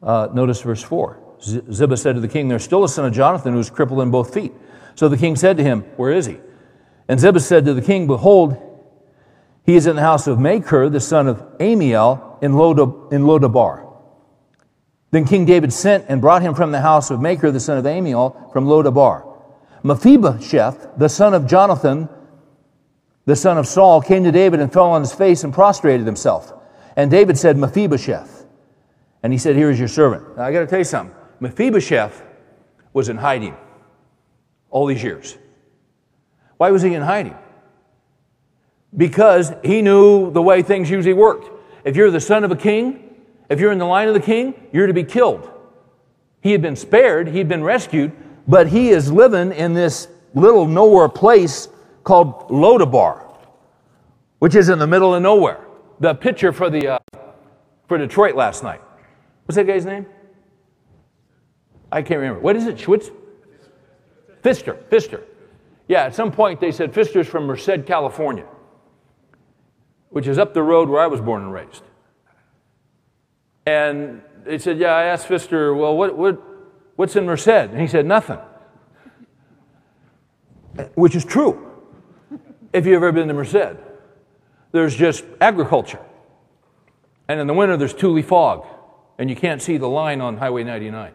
Uh, notice verse 4. Ziba said to the king, There's still a son of Jonathan who is crippled in both feet. So the king said to him, Where is he? And Ziba said to the king, Behold, he is in the house of Machir, the son of Ammiel, in, Lodabar. Then King David sent and brought him from the house of Machir, the son of Ammiel, from Lodabar. Mephibosheth, the son of Jonathan, the son of Saul, came to David and fell on his face and prostrated himself. And David said, Mephibosheth. And he said, Here is your servant. Now, I got to tell you something. Mephibosheth was in hiding all these years. Why was he in hiding? Because he knew the way things usually worked. If you're the son of a king, if you're in the line of the king, you're to be killed. He had been spared, he'd been rescued, but he is living in this little nowhere place called Lodabar, which is in the middle of nowhere. The pitcher for the uh, for Detroit last night. What's that guy's name? I can't remember. What is it? Schwitz? Fister. Fister. Yeah, at some point they said Fister's from Merced, California, which is up the road where I was born and raised. And they said, Yeah, I asked Fister, well, what, what, what's in Merced? And he said, Nothing. Which is true. If you've ever been to Merced, there's just agriculture. And in the winter, there's tule fog, and you can't see the line on Highway 99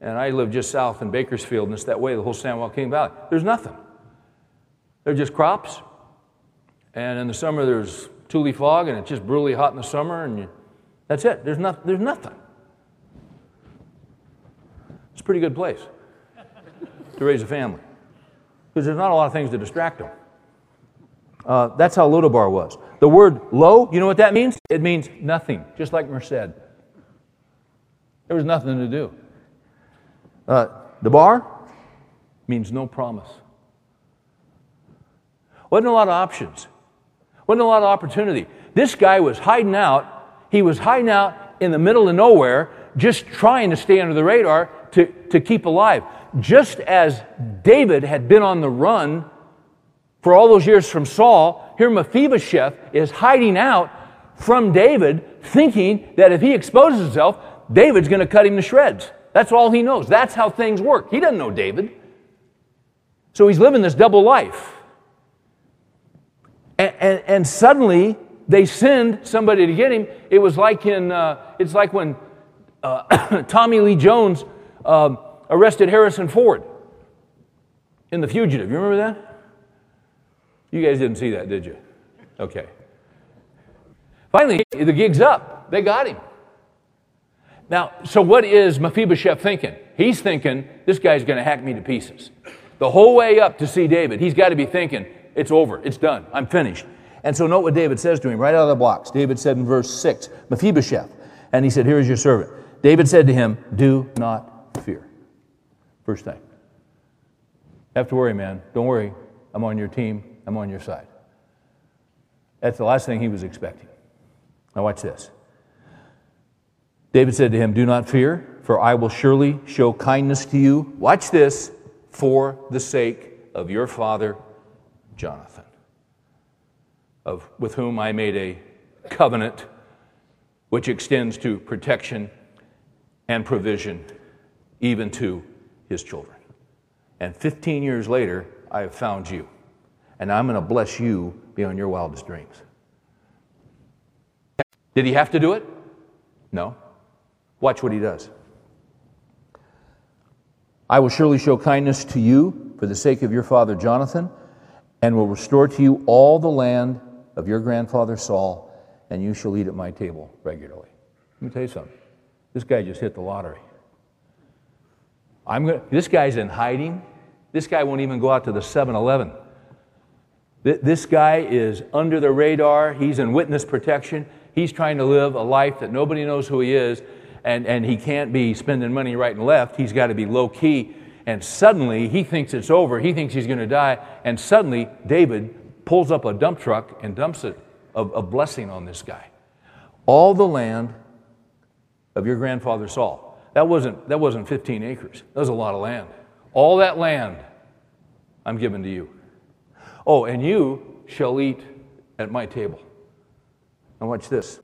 and I live just south in Bakersfield, and it's that way the whole San Joaquin Valley. There's nothing. They're just crops, and in the summer there's tule fog, and it's just brutally hot in the summer, and you That's it. There's, not, there's nothing. It's a pretty good place to raise a family because there's not a lot of things to distract them. Uh, that's how Lodabar was. The word low, you know what that means? It means nothing, just like Merced. There was nothing to do. Uh, bar means no promise. Wasn't a lot of options. Wasn't a lot of opportunity. This guy was hiding out. He was hiding out in the middle of nowhere, just trying to stay under the radar to, to keep alive. Just as David had been on the run for all those years from Saul, here Mephibosheth is hiding out from David, thinking that if he exposes himself, David's going to cut him to shreds. That's all he knows. That's how things work. He doesn't know David. So he's living this double life. And, and, and suddenly they send somebody to get him. It was like in, uh, it's like when uh, Tommy Lee Jones um, arrested Harrison Ford in The Fugitive. You remember that? You guys didn't see that, did you? Okay. Finally, the gig's up. They got him. Now, so what is Mephibosheth thinking? He's thinking, this guy's going to hack me to pieces. The whole way up to see David, he's got to be thinking, it's over, it's done, I'm finished. And so note what David says to him right out of the blocks. David said in verse 6, Mephibosheth, and he said, Here is your servant. David said to him, Do not fear. First thing. Have to worry, man. Don't worry. I'm on your team. I'm on your side. That's the last thing he was expecting. Now, watch this. David said to him, Do not fear, for I will surely show kindness to you. Watch this, for the sake of your father, Jonathan, of, with whom I made a covenant which extends to protection and provision, even to his children. And 15 years later, I have found you and I'm going to bless you beyond your wildest dreams. Did he have to do it? No. Watch what he does. I will surely show kindness to you for the sake of your father Jonathan, and will restore to you all the land of your grandfather Saul, and you shall eat at my table regularly. Let me tell you something. This guy just hit the lottery. I'm gonna, this guy's in hiding. This guy won't even go out to the 7 Eleven. This guy is under the radar. He's in witness protection. He's trying to live a life that nobody knows who he is, and, and he can't be spending money right and left. He's got to be low key. And suddenly, he thinks it's over. He thinks he's going to die. And suddenly, David pulls up a dump truck and dumps it, a, a blessing on this guy. All the land of your grandfather Saul. That wasn't, that wasn't 15 acres, that was a lot of land. All that land I'm giving to you. Oh, and you shall eat at my table. Now, watch this.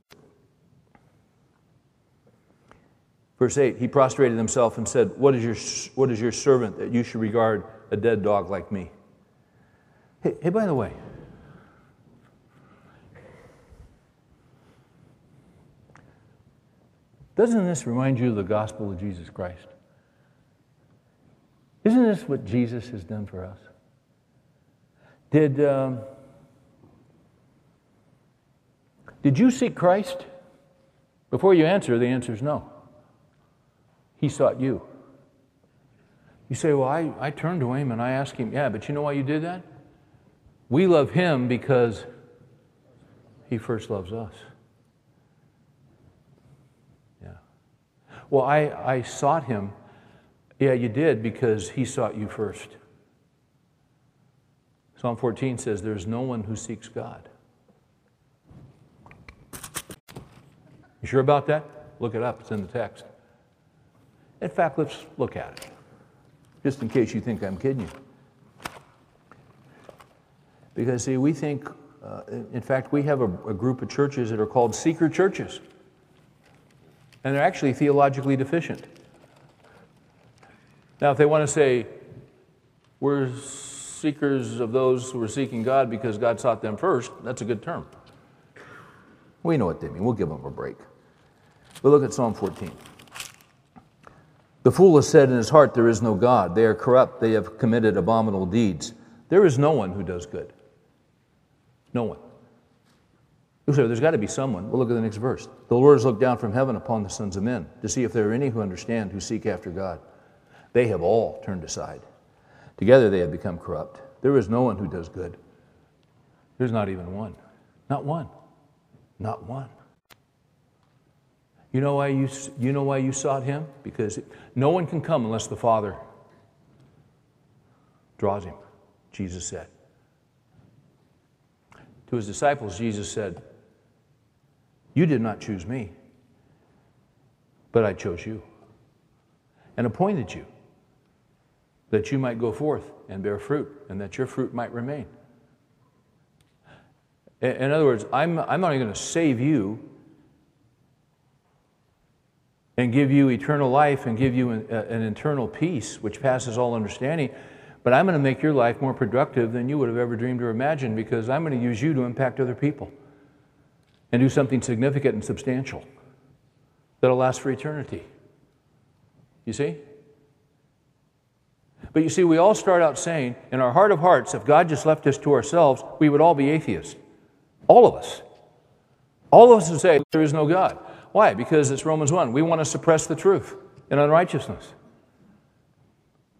Verse 8 He prostrated himself and said, What is your, what is your servant that you should regard a dead dog like me? Hey, hey by the way, doesn't this remind you of the gospel of Jesus Christ? Isn't this what Jesus has done for us? Did, um, did you seek Christ? Before you answer, the answer is no. He sought you. You say, Well, I, I turned to him and I asked him, Yeah, but you know why you did that? We love him because he first loves us. Yeah. Well, I, I sought him. Yeah, you did because he sought you first. Psalm 14 says, There's no one who seeks God. You sure about that? Look it up, it's in the text. In fact, let's look at it, just in case you think I'm kidding you. Because, see, we think, uh, in fact, we have a, a group of churches that are called seeker churches, and they're actually theologically deficient. Now, if they want to say, we're seekers of those who are seeking God because God sought them first, that's a good term. We know what they mean. We'll give them a break. But look at Psalm 14. The fool has said in his heart, There is no God. They are corrupt. They have committed abominable deeds. There is no one who does good. No one. You say, there's got to be someone. Well, look at the next verse. The Lord has looked down from heaven upon the sons of men to see if there are any who understand, who seek after God. They have all turned aside. Together they have become corrupt. There is no one who does good. There's not even one. Not one. Not one. You know why you, you know why you sought him? Because no one can come unless the Father draws him, Jesus said. To his disciples, Jesus said, You did not choose me, but I chose you and appointed you that you might go forth and bear fruit and that your fruit might remain. In other words, I'm, I'm not going to save you and give you eternal life and give you an, an internal peace which passes all understanding. But I'm going to make your life more productive than you would have ever dreamed or imagined because I'm going to use you to impact other people and do something significant and substantial that'll last for eternity. You see? But you see, we all start out saying, in our heart of hearts, if God just left us to ourselves, we would all be atheists. All of us. All of us would say, there is no God. Why? Because it's Romans 1. We want to suppress the truth in unrighteousness.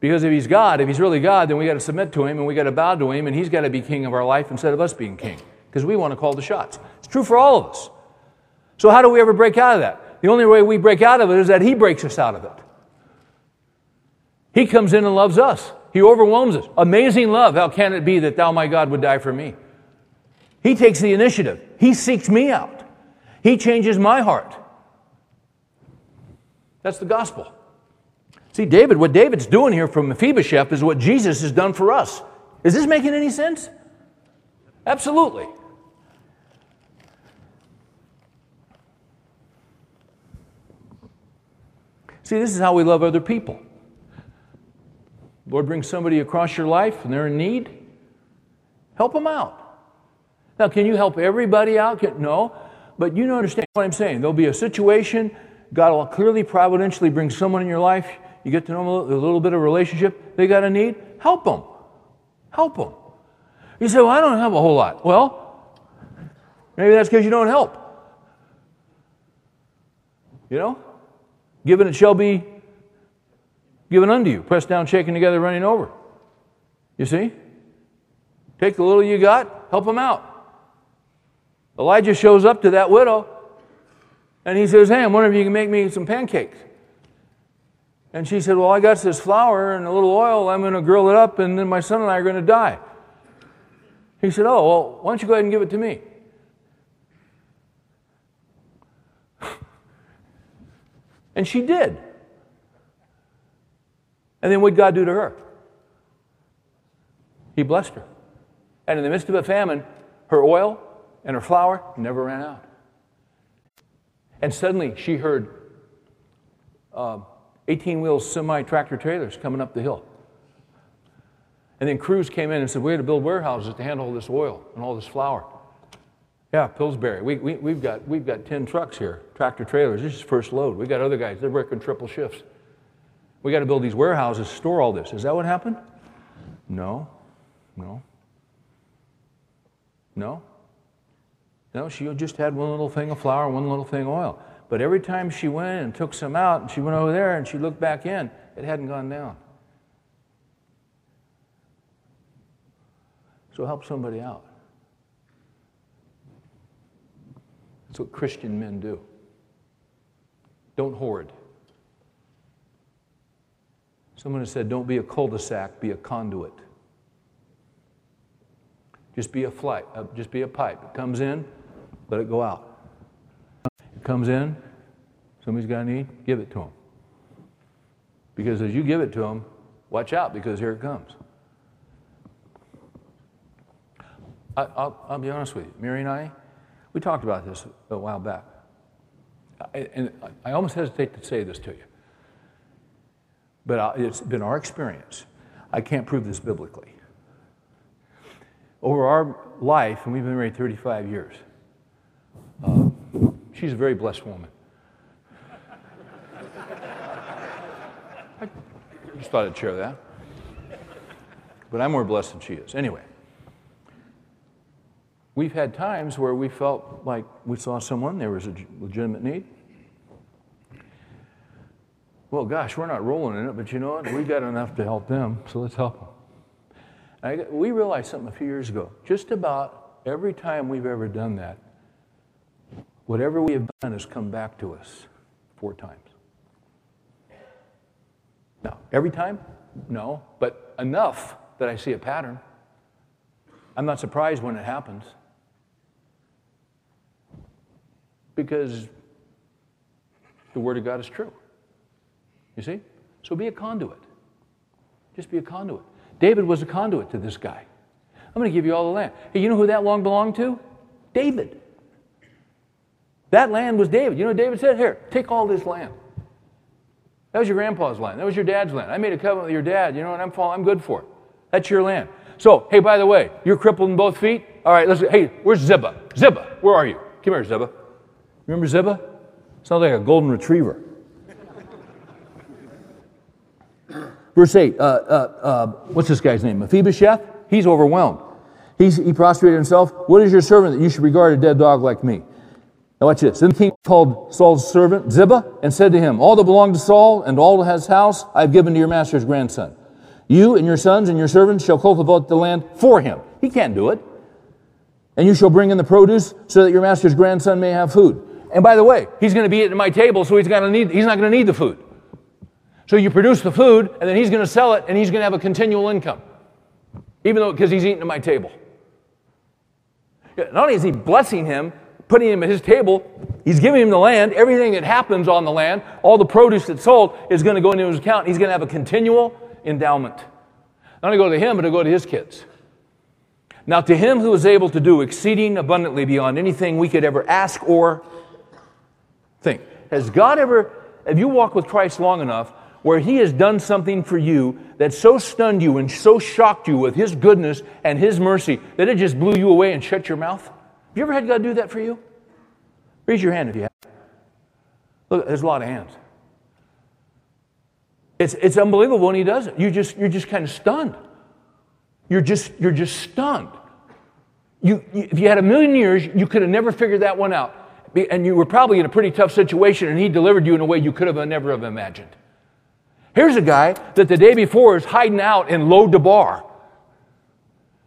Because if he's God, if he's really God, then we got to submit to him and we got to bow to him and he's got to be king of our life instead of us being king. Because we want to call the shots. It's true for all of us. So, how do we ever break out of that? The only way we break out of it is that he breaks us out of it. He comes in and loves us, he overwhelms us. Amazing love. How can it be that thou, my God, would die for me? He takes the initiative, he seeks me out, he changes my heart. That's the gospel. See, David, what David's doing here from Mephibosheth is what Jesus has done for us. Is this making any sense? Absolutely. See, this is how we love other people. Lord brings somebody across your life and they're in need. Help them out. Now, can you help everybody out? No. But you understand what I'm saying. There'll be a situation, God will clearly, providentially bring someone in your life you get to know them a little bit of relationship they got a need, help them. Help them. You say, Well, I don't have a whole lot. Well, maybe that's because you don't help. You know? Given it shall be given unto you, pressed down, shaken together, running over. You see? Take the little you got, help them out. Elijah shows up to that widow and he says, Hey, I'm wondering if you can make me some pancakes. And she said, Well, I got this flour and a little oil. I'm going to grill it up, and then my son and I are going to die. He said, Oh, well, why don't you go ahead and give it to me? and she did. And then what did God do to her? He blessed her. And in the midst of a famine, her oil and her flour never ran out. And suddenly she heard, uh, 18 wheel semi tractor trailers coming up the hill. And then crews came in and said, We had to build warehouses to handle all this oil and all this flour. Yeah, Pillsbury. We, we, we've, got, we've got 10 trucks here, tractor trailers. This is first load. We've got other guys, they're working triple shifts. We got to build these warehouses store all this. Is that what happened? No, no, no. No, she just had one little thing of flour, one little thing of oil. But every time she went and took some out and she went over there and she looked back in, it hadn't gone down. So help somebody out. That's what Christian men do. Don't hoard. Someone has said, don't be a cul de sac, be a conduit. Just be a flight, uh, just be a pipe. It comes in, let it go out It comes in, somebody's got a need, give it to them. Because as you give it to them, watch out because here it comes. I, will be honest with you. Mary and I, we talked about this a while back. I, and I almost hesitate to say this to you, but it's been our experience. I can't prove this biblically. Over our life, and we've been married 35 years, She's a very blessed woman. I just thought I'd share that. But I'm more blessed than she is. Anyway, we've had times where we felt like we saw someone, there was a legitimate need. Well, gosh, we're not rolling in it, but you know what? We've got enough to help them, so let's help them. I, we realized something a few years ago. Just about every time we've ever done that, whatever we have done has come back to us four times. Now, every time? No, but enough that I see a pattern. I'm not surprised when it happens because the Word of God is true. You see? So be a conduit. Just be a conduit. David was a conduit to this guy. I'm going to give you all the land. Hey, you know who that land belonged to? David. That land was David. You know what David said? Here, take all this land. That was your grandpa's land. That was your dad's land. I made a covenant with your dad. You know what? I'm, I'm good for it. That's your land. So, hey, by the way, you're crippled in both feet? All right, let's, hey, where's Ziba? Ziba, where are you? Come here, Ziba. Remember Ziba? Sounds like a golden retriever. Verse 8, uh, uh, uh, what's this guy's name? Mephibosheth? He's overwhelmed. He's, he prostrated himself. What is your servant that you should regard a dead dog like me? Now watch this. Then the king called Saul's servant Ziba and said to him, All that belong to Saul and all that his house I have given to your master's grandson. You and your sons and your servants shall cultivate the land for him. He can't do it. And you shall bring in the produce so that your master's grandson may have food. And by the way, he's going to be at my table, so he's, gonna need, he's not going to need the food. So you produce the food, and then he's going to sell it, and he's going to have a continual income, even though because he's eating at my table. Not only is he blessing him, putting him at his table, he's giving him the land. Everything that happens on the land, all the produce that's sold, is going to go into his account. He's going to have a continual endowment. Not only go to him, but to go to his kids. Now, to him who is able to do exceeding abundantly beyond anything we could ever ask or think. Has God ever, have you walked with Christ long enough where He has done something for you that so stunned you and so shocked you with His goodness and His mercy that it just blew you away and shut your mouth? Have you ever had God do that for you? Raise your hand if you have. Look, there's a lot of hands. It's, it's unbelievable when He does it. You just, you're just kind of stunned. You're just, you're just stunned. You, you, if you had a million years, you could have never figured that one out. And you were probably in a pretty tough situation, and he delivered you in a way you could have never have imagined. Here's a guy that the day before is hiding out in Lo-debar.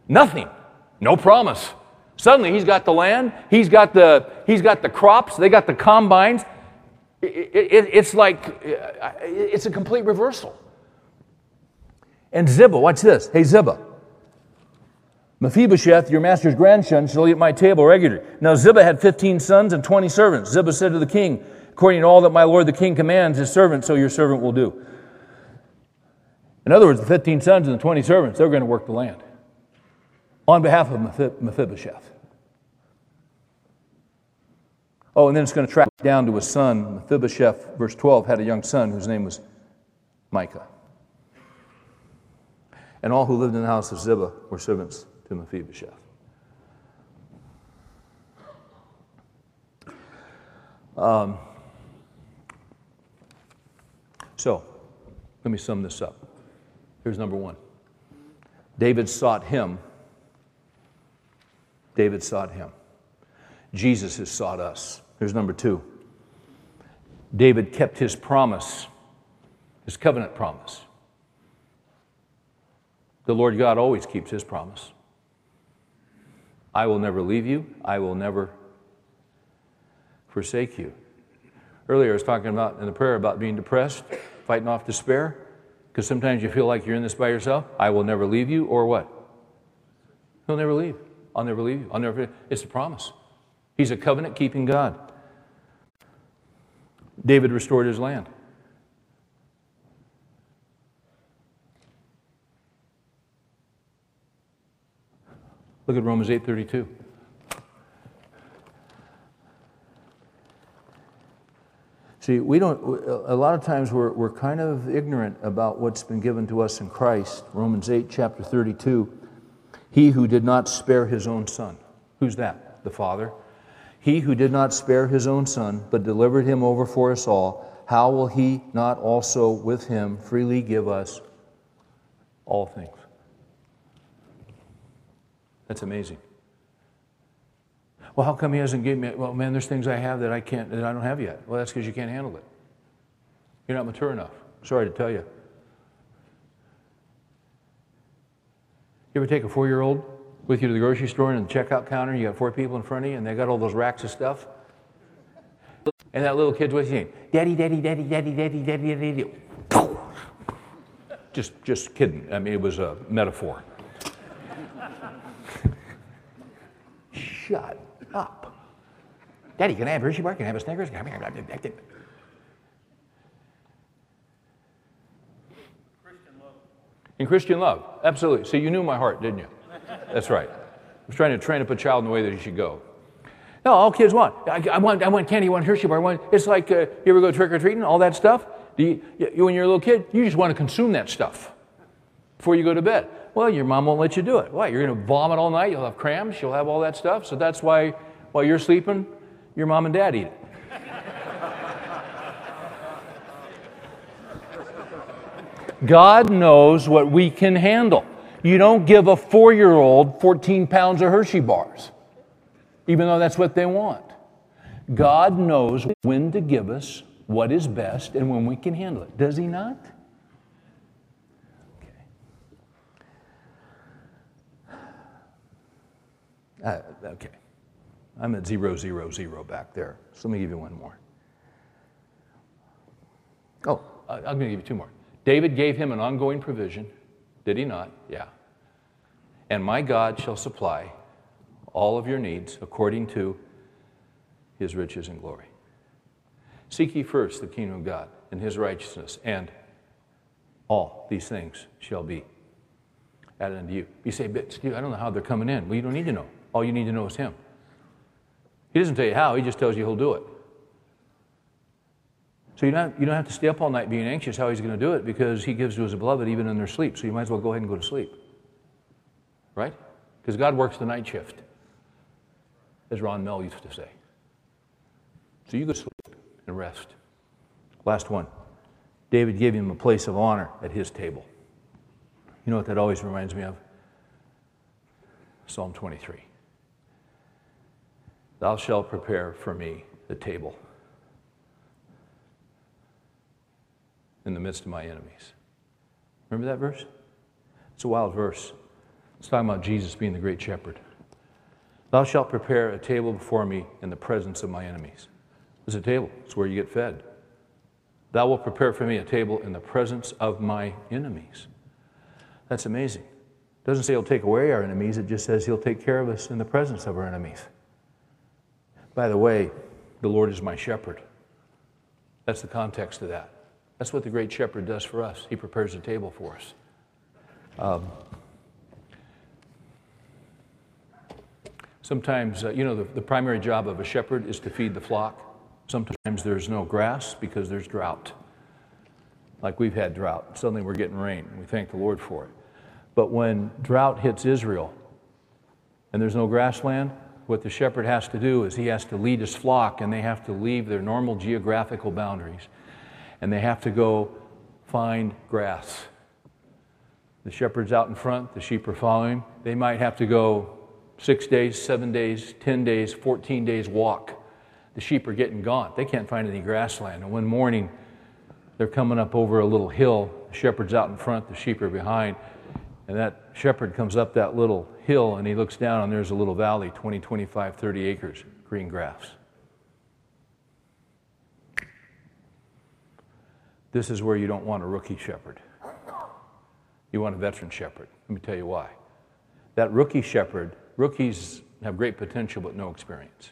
Nothing. No promise. Suddenly he's got the land, he's got the, he's got the crops, they got the combines. It, it, it's like, uh, it's a complete reversal. And Ziba, watch this. Hey, Ziba. Mephibosheth, your master's grandson, shall eat at my table regularly. Now Ziba had 15 sons and 20 servants. Ziba said to the king, According to all that my lord the king commands his servant, so your servant will do. In other words, the 15 sons and the 20 servants, they're going to work the land on behalf of Mephibosheth. Oh, and then it's going to track down to his son. Mephibosheth, verse 12, had a young son whose name was Micah. And all who lived in the house of Ziba were servants to Mephibosheth. Um, so, let me sum this up. Here's number one David sought him. David sought him. Jesus has sought us. Here's number two David kept his promise, his covenant promise. The Lord God always keeps his promise. I will never leave you, I will never forsake you. Earlier, I was talking about in the prayer about being depressed, fighting off despair. Because sometimes you feel like you're in this by yourself. I will never leave you, or what? He'll never leave. I'll never leave you. I'll never. It's a promise. He's a covenant keeping God. David restored his land. Look at Romans 8:32. See, we don't, a lot of times we're, we're kind of ignorant about what's been given to us in Christ. Romans 8, chapter 32. He who did not spare his own son. Who's that? The Father. He who did not spare his own son, but delivered him over for us all, how will he not also with him freely give us all things? That's amazing. Well, how come he hasn't given me? Well, man, there's things I have that I can't, that I don't have yet. Well, that's because you can't handle it. You're not mature enough. Sorry to tell you. You ever take a four-year-old with you to the grocery store and the checkout counter, you got four people in front of you, and they got all those racks of stuff? And that little kid's what's saying? Daddy, daddy, daddy, daddy, daddy, daddy, daddy. Just, just kidding. I mean, it was a metaphor. Shut up. Daddy, can I have Hershey bar? Can I have a Snickers? In Christian love, absolutely. So you knew my heart, didn't you? That's right. I was trying to train up a child in the way that he should go. No, all kids want. I, I want, I want candy, I want Hershey bar. I want, it's like, uh, you ever go trick or treating, all that stuff? You, you, when you're a little kid, you just want to consume that stuff before you go to bed. Well, your mom won't let you do it. Why? You're going to vomit all night, you'll have cramps, you'll have all that stuff. So that's why, while you're sleeping, your mom and dad eat it. God knows what we can handle. You don't give a four year old 14 pounds of Hershey bars, even though that's what they want. God knows when to give us what is best and when we can handle it. Does He not? Okay. Uh, okay. I'm at zero, zero, zero back there. So let me give you one more. Oh, I'm going to give you two more. David gave him an ongoing provision. Did he not? Yeah. And my God shall supply all of your needs according to his riches and glory. Seek ye first the kingdom of God and his righteousness, and all these things shall be added unto you. You say, but Steve, I don't know how they're coming in. Well, you don't need to know. All you need to know is him. He doesn't tell you how, he just tells you he'll do it. So you don't, you don't have to stay up all night being anxious how he's going to do it because he gives to his beloved even in their sleep. So you might as well go ahead and go to sleep. Right? Because God works the night shift, as Ron Mehl used to say. So you go to sleep and rest. Last one. David gave him a place of honor at his table. You know what that always reminds me of? Psalm 23. Thou shalt prepare for me the table in the midst of my enemies. Remember that verse? It's a wild verse. It's talking about Jesus being the great shepherd. Thou shalt prepare a table before me in the presence of my enemies. It's a table, it's where you get fed. Thou wilt prepare for me a table in the presence of my enemies. That's amazing. It doesn't say he'll take away our enemies, it just says he'll take care of us in the presence of our enemies. By the way, the Lord is my shepherd. That's the context of that. That's what the great shepherd does for us. He prepares a table for us. Um, sometimes, uh, you know, the, the primary job of a shepherd is to feed the flock. Sometimes there's no grass because there's drought. Like we've had drought. Suddenly we're getting rain. We thank the Lord for it. But when drought hits Israel and there's no grassland, what the shepherd has to do is he has to lead his flock and they have to leave their normal geographical boundaries and they have to go find grass. The shepherd's out in front, the sheep are following. They might have to go six days, seven days, 10 days, 14 days walk. The sheep are getting gaunt. They can't find any grassland. And one morning, they're coming up over a little hill. The shepherd's out in front, the sheep are behind. And that shepherd comes up that little hill and he looks down, and there's a little valley 20, 25, 30 acres, green grass. This is where you don't want a rookie shepherd. You want a veteran shepherd. Let me tell you why. That rookie shepherd, rookies have great potential but no experience.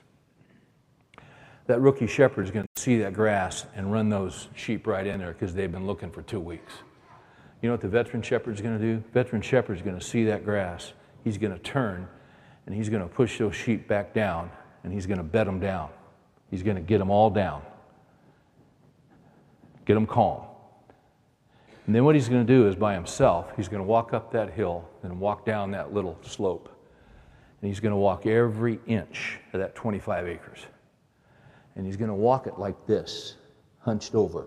That rookie shepherd is going to see that grass and run those sheep right in there because they've been looking for two weeks. You know what the veteran shepherd is going to do? Veteran shepherd is going to see that grass. He's going to turn and he's going to push those sheep back down and he's going to bed them down. He's going to get them all down get him calm. And then what he's going to do is by himself, he's going to walk up that hill and walk down that little slope. And he's going to walk every inch of that 25 acres. And he's going to walk it like this, hunched over,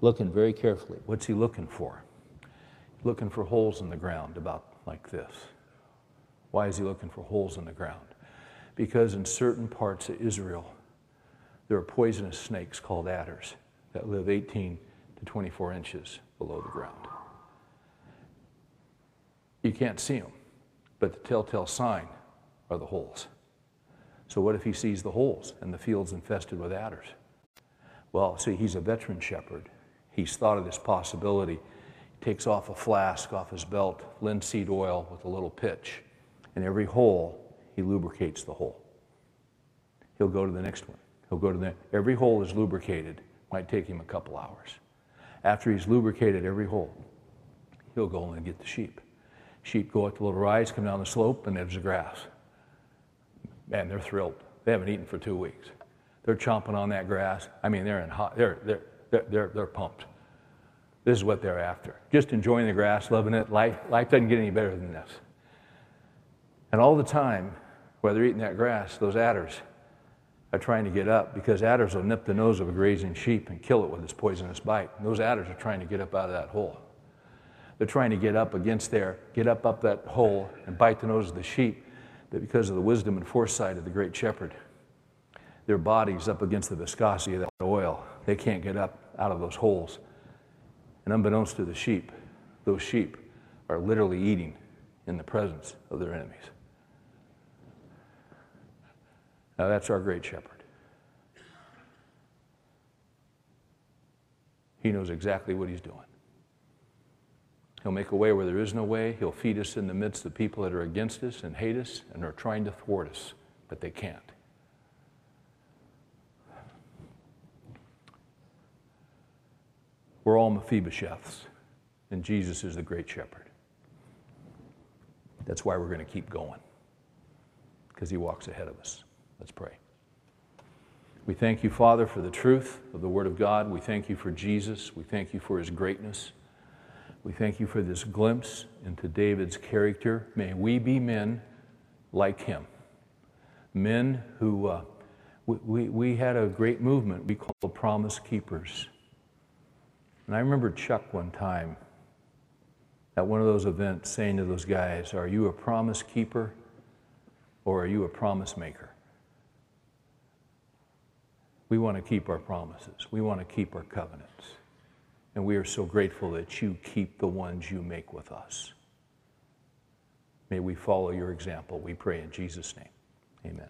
looking very carefully. What's he looking for? Looking for holes in the ground, about like this. Why is he looking for holes in the ground? because in certain parts of Israel, there are poisonous snakes called adders that live 18 to 24 inches below the ground. You can't see them, but the telltale sign are the holes. So, what if he sees the holes and the field's infested with adders? Well, see, he's a veteran shepherd. He's thought of this possibility. He takes off a flask off his belt, linseed oil with a little pitch, and every hole, he lubricates the hole. He'll go to the next one. He'll go to the every hole is lubricated. Might take him a couple hours. After he's lubricated every hole, he'll go and get the sheep. Sheep go up the little rise, come down the slope, and there's the grass. Man, they're thrilled. They haven't eaten for two weeks. They're chomping on that grass. I mean, they're in hot, they're, they're, they're, they're, they're pumped. This is what they're after. Just enjoying the grass, loving it. Life, life doesn't get any better than this. And all the time, while they're eating that grass, those adders are trying to get up because adders will nip the nose of a grazing sheep and kill it with its poisonous bite. And those adders are trying to get up out of that hole. They're trying to get up against there, get up up that hole and bite the nose of the sheep. But because of the wisdom and foresight of the great shepherd, their bodies up against the viscosity of that oil, they can't get up out of those holes. And unbeknownst to the sheep, those sheep are literally eating in the presence of their enemies. Now, that's our great shepherd. He knows exactly what he's doing. He'll make a way where there is no way. He'll feed us in the midst of people that are against us and hate us and are trying to thwart us, but they can't. We're all Mephibosheths, and Jesus is the great shepherd. That's why we're going to keep going, because he walks ahead of us. Let's pray. We thank you, Father, for the truth of the Word of God. We thank you for Jesus. We thank you for his greatness. We thank you for this glimpse into David's character. May we be men like him. Men who, uh, we, we, we had a great movement we called the Promise Keepers. And I remember Chuck one time at one of those events saying to those guys, Are you a promise keeper or are you a promise maker? We want to keep our promises, we want to keep our covenants. And we are so grateful that you keep the ones you make with us. May we follow your example. We pray in Jesus' name. Amen.